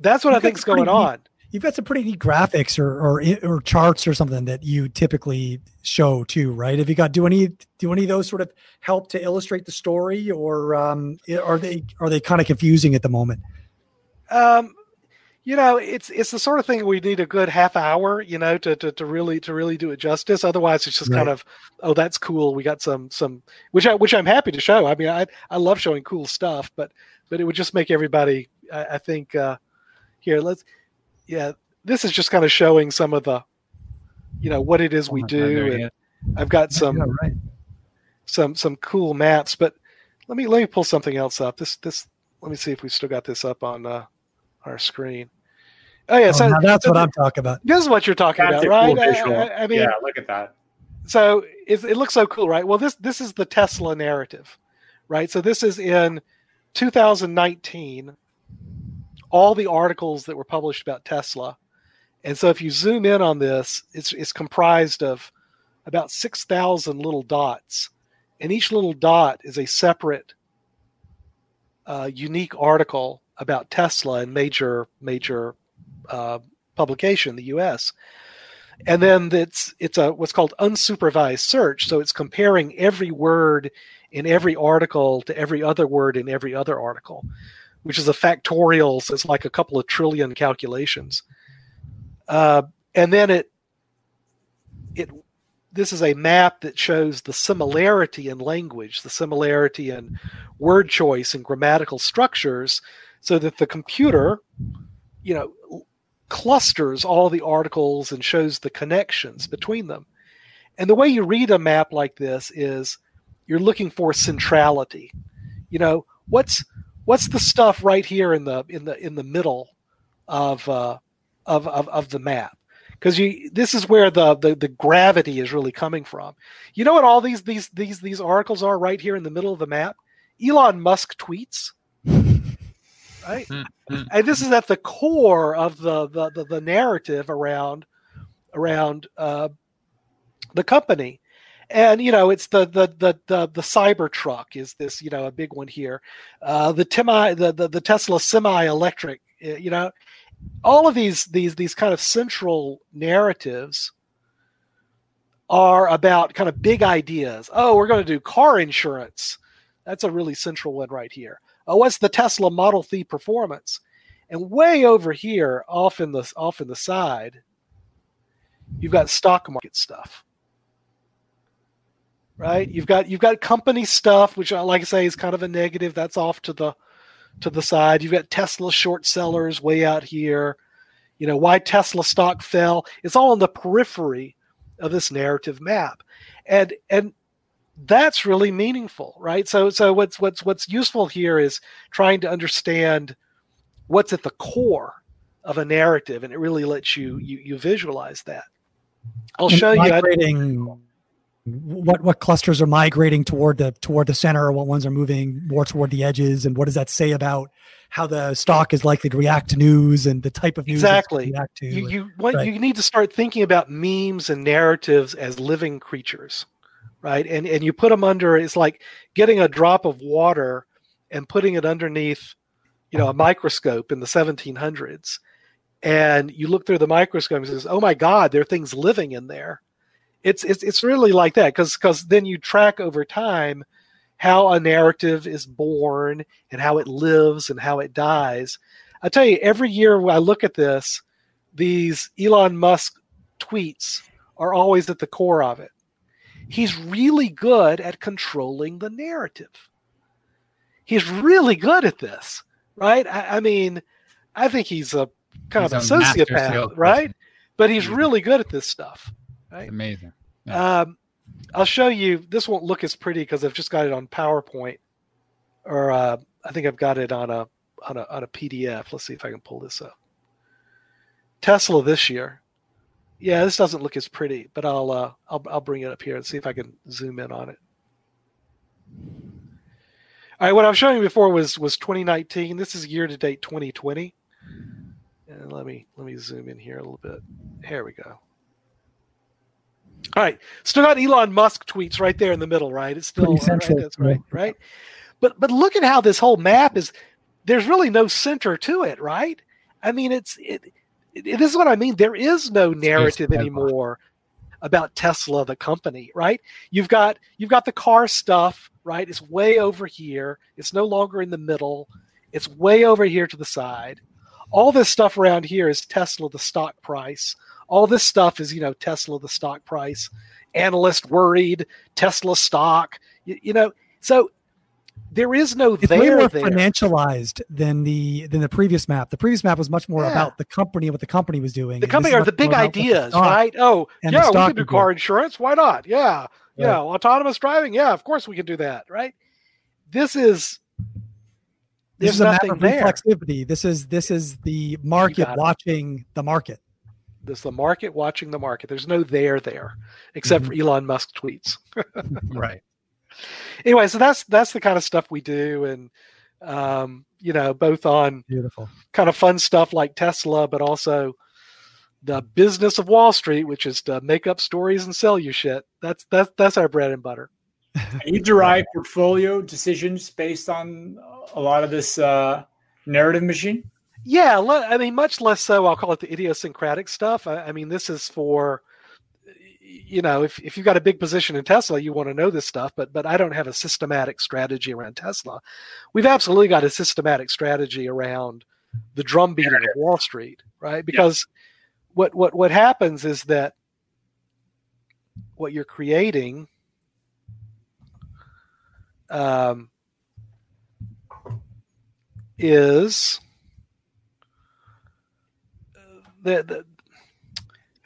that's what you I think is going on. you've got some pretty neat graphics or, or or charts or something that you typically show too, right? Have you got do any do any of those sort of help to illustrate the story, or um, are they are they kind of confusing at the moment? Um, you know, it's it's the sort of thing we need a good half hour, you know, to to, to really to really do it justice. Otherwise, it's just right. kind of, oh, that's cool. We got some some which I which I'm happy to show. I mean, I I love showing cool stuff, but but it would just make everybody. I, I think uh, here let's yeah, this is just kind of showing some of the, you know, what it is we oh do. and I've got some yeah, right. some some cool maps, but let me let me pull something else up. This this let me see if we still got this up on uh, our screen. Oh yeah, oh, so that's what I'm talking about. This is what you're talking that's about, right? Cool I, I, mean, yeah, look at that. So it, it looks so cool, right? Well, this this is the Tesla narrative, right? So this is in 2019. All the articles that were published about Tesla, and so if you zoom in on this, it's it's comprised of about six thousand little dots, and each little dot is a separate, uh, unique article about Tesla and major major uh, publication in the U.S. And then it's it's a what's called unsupervised search. So it's comparing every word in every article to every other word in every other article, which is a factorial. So it's like a couple of trillion calculations. Uh, and then it it this is a map that shows the similarity in language, the similarity in word choice and grammatical structures so that the computer, you know, clusters all the articles and shows the connections between them. And the way you read a map like this is you're looking for centrality. You know, what's what's the stuff right here in the in the in the middle of uh, of, of of the map? Because you this is where the, the the gravity is really coming from. You know what all these these these these articles are right here in the middle of the map? Elon Musk tweets right? Mm-hmm. and this is at the core of the the, the, the narrative around around uh, the company. And you know, it's the the the the, the Cybertruck is this you know a big one here. Uh, the Timi the, the the Tesla semi electric. Uh, you know, all of these these these kind of central narratives are about kind of big ideas. Oh, we're going to do car insurance. That's a really central one right here oh, what's the Tesla Model 3 performance? And way over here, off in the off in the side, you've got stock market stuff. Right? You've got you've got company stuff, which I like I say is kind of a negative. That's off to the to the side. You've got Tesla short sellers way out here. You know, why Tesla stock fell. It's all in the periphery of this narrative map. And and that's really meaningful, right? So so what's what's what's useful here is trying to understand what's at the core of a narrative, and it really lets you you, you visualize that. I'll and show you what what clusters are migrating toward the toward the center, or what ones are moving more toward the edges, and what does that say about how the stock is likely to react to news and the type of news exactly react to? You you, what, right. you need to start thinking about memes and narratives as living creatures right? And and you put them under. It's like getting a drop of water and putting it underneath, you know, a microscope in the 1700s, and you look through the microscope and says, "Oh my God, there are things living in there." It's it's it's really like that because because then you track over time how a narrative is born and how it lives and how it dies. I tell you, every year when I look at this, these Elon Musk tweets are always at the core of it he's really good at controlling the narrative. He's really good at this, right? I, I mean, I think he's a kind he's of a, a sociopath, right? But he's really good at this stuff. Right? amazing. Yeah. Um, I'll show you. This won't look as pretty because I've just got it on PowerPoint, or uh, I think I've got it on a on a on a PDF. Let's see if I can pull this up. Tesla this year yeah, this doesn't look as pretty, but I'll uh, I'll I'll bring it up here and see if I can zoom in on it. All right, what I was showing you before was was 2019. This is year to date 2020. And let me let me zoom in here a little bit. Here we go. All right, still got Elon Musk tweets right there in the middle, right? It's still right, that's right, right. But but look at how this whole map is. There's really no center to it, right? I mean, it's it this is what I mean. There is no narrative anymore about Tesla, the company, right? You've got you've got the car stuff, right? It's way over here. It's no longer in the middle. It's way over here to the side. All this stuff around here is Tesla, the stock price. All this stuff is, you know, Tesla, the stock price. Analyst worried, Tesla stock. You, you know, so there is no it's there way more there. financialized than the than the previous map. The previous map was much more Yeah. about the company and what the company was doing. the company are the big what the ideas, right? Oh, yeah, we can do car insurance. Why not? Yeah, Right. yeah, autonomous driving. Yeah, of course we can do that, right? This is This is a nothing of there. reflexivity. This is this is the market watching the market. There's the market watching the market. There's no there there, except Mm-hmm. for Elon Musk tweets. Right. Anyway, so that's that's the kind of stuff we do, and um, you know, both on Beautiful. kind of fun stuff like Tesla, but also the business of Wall Street, which is to make up stories and sell you shit. That's that's that's our bread and butter. You derive portfolio decisions based on a lot of this uh, narrative machine. Yeah, I mean, much less so. I'll call it the idiosyncratic stuff. I, I mean, this is for, you know, if, if you've got a big position in Tesla, you want to know this stuff. But but I don't have a systematic strategy around Tesla. We've absolutely got a systematic strategy around the drum beating of Wall Street, right? Because what what what happens is that what you're creating. Um, is the, the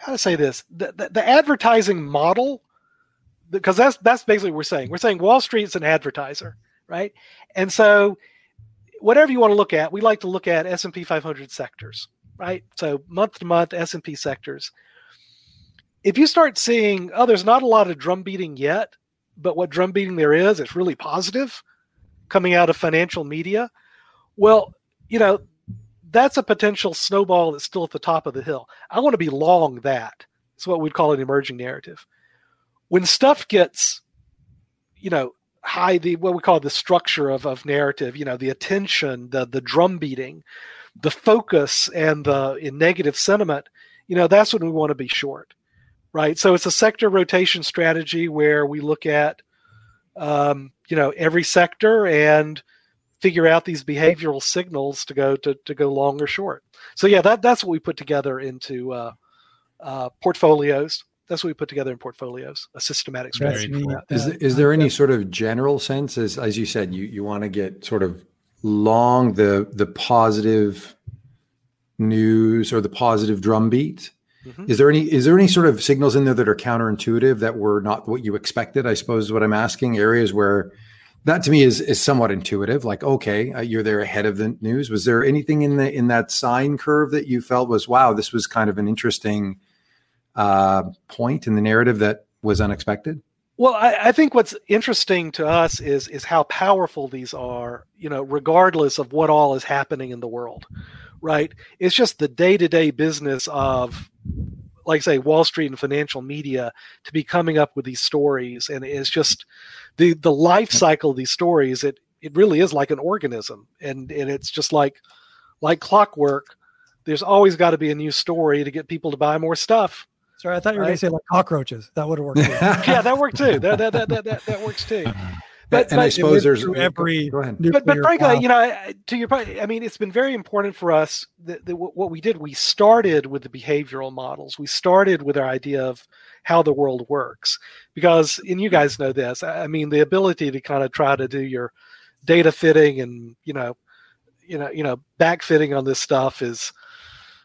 how to say this? The, the, the advertising model because that's that's basically what we're saying. We're saying wall street's an advertiser right? And so whatever you want to look at we like to look at s&p 500 sectors right? So month to month s&p sectors. If you start seeing oh there's not a lot of drum beating yet but what drum beating there is it's really positive coming out of financial media. Well you know that's a potential snowball that's still at the top of the hill. I want to be long that. It's what we'd call an emerging narrative. When stuff gets, you know, high, the what we call the structure of, of narrative, you know, the attention, the the drum beating, the focus, and the in negative sentiment, you know, that's when we want to be short, right? So it's a sector rotation strategy where we look at, um, you know, every sector and figure out these behavioral signals to go to, to go long or short. So yeah, that that's what we put together into uh, uh, portfolios. That's what we put together in portfolios, a systematic strategy. neat. for that. Is, Uh, there- is there any sort of general sense, as as you said, you you want to get sort of long the the positive news or the positive drumbeat? Mhm. Is there any is there any sort of signals in there that are counterintuitive that were not what you expected? I suppose is what I'm asking. Areas where that to me is is somewhat intuitive. Like, okay, uh, you're there ahead of the news. Was there anything in the in that sine curve that you felt was wow, this was kind of an interesting uh, point in the narrative that was unexpected? Well, I, I think what's interesting to us is is how powerful these are. You know, regardless of what all is happening in the world, right? It's just the day to day business of, like say, Wall Street and financial media to be coming up with these stories, and it's just the the life cycle of these stories. It it really is like an organism, and and it's just like like clockwork. There's always got to be a new story to get people to buy more stuff. Sorry, I thought you were going to say like cockroaches. That would have worked. Yeah, that worked too. That that that that, that, that works too. Uh-huh. But- and I suppose there's every Go ahead. but but frankly, power. you know, to your point, I mean, it's been very important for us that, that what what we did. We started with the behavioral models. We started with our idea of how the world works, because, and you guys know this. I I mean, the ability to kind of try to do your data fitting and you know, you know, you know, backfitting on this stuff is,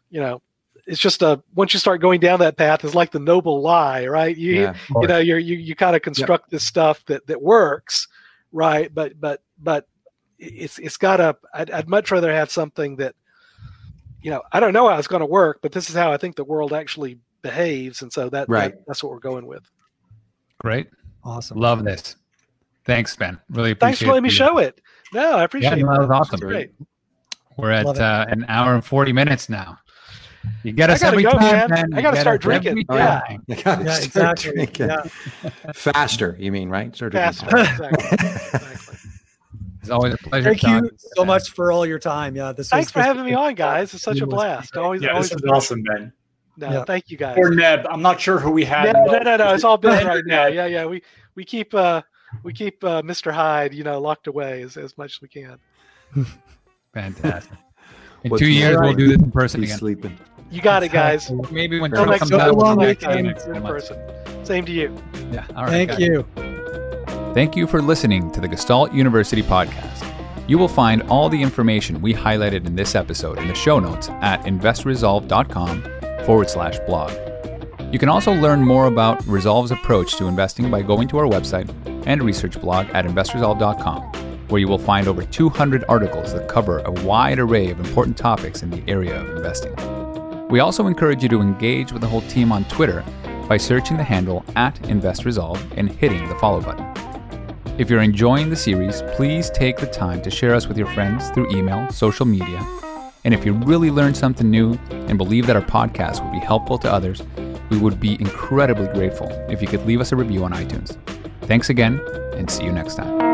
you know, it's just a once you start going down that path, it's like the noble lie, right? You Yeah, you know you're, you you kind of construct this stuff that that works right but but but it's it's got to I'd, I'd much rather have something that you know i don't know how it's going to work but this is how i think the world actually behaves and so that, that- that's what we're going with Great. awesome. Love this. Thanks, Ben. Really appreciate it. thanks for letting me show it no i appreciate Yeah, no, it that was awesome. is great We're at uh, an hour and 40 minutes now. You get us gotta every go, time, man. Ben. I gotta start drinking. Oh, yeah. time. You gotta Yeah, start exactly. drinking. Yeah. Faster, you mean, right? Start drinking faster exactly, exactly. It's always a pleasure. Thank you so much for all your time. Yeah, this. Thanks was, for having me on, guys. It's such a blast. Always, yeah, always this is awesome, Ben. No, yeah. thank you guys. Or Neb, I'm not sure who we had. No, no, no, no. It's all Ben right now. Yeah, yeah. We we keep uh we keep uh, Mr. Hyde, you know, locked away as, as much as we can. Fantastic. In two years, we'll do this in person He's again. Sleeping. You got it, guys. Maybe when Trump comes out, we'll in person. Same to you. Yeah. All right. Thank guys. you. Thank you for listening to the Gestalt University podcast. You will find all the information we highlighted in this episode in the show notes at investresolve.com forward slash blog. You can also learn more about Resolve's approach to investing by going to our website and research blog at investresolve.com, where you will find over 200 articles that cover a wide array of important topics in the area of investing. We also encourage you to engage with the whole team on Twitter by searching the handle at InvestResolve and hitting the follow button. If you're enjoying the series, please take the time to share us with your friends through email, social media, and if you really learned something new and believe that our podcast would be helpful to others, we would be incredibly grateful if you could leave us a review on iTunes. Thanks again, and see you next time.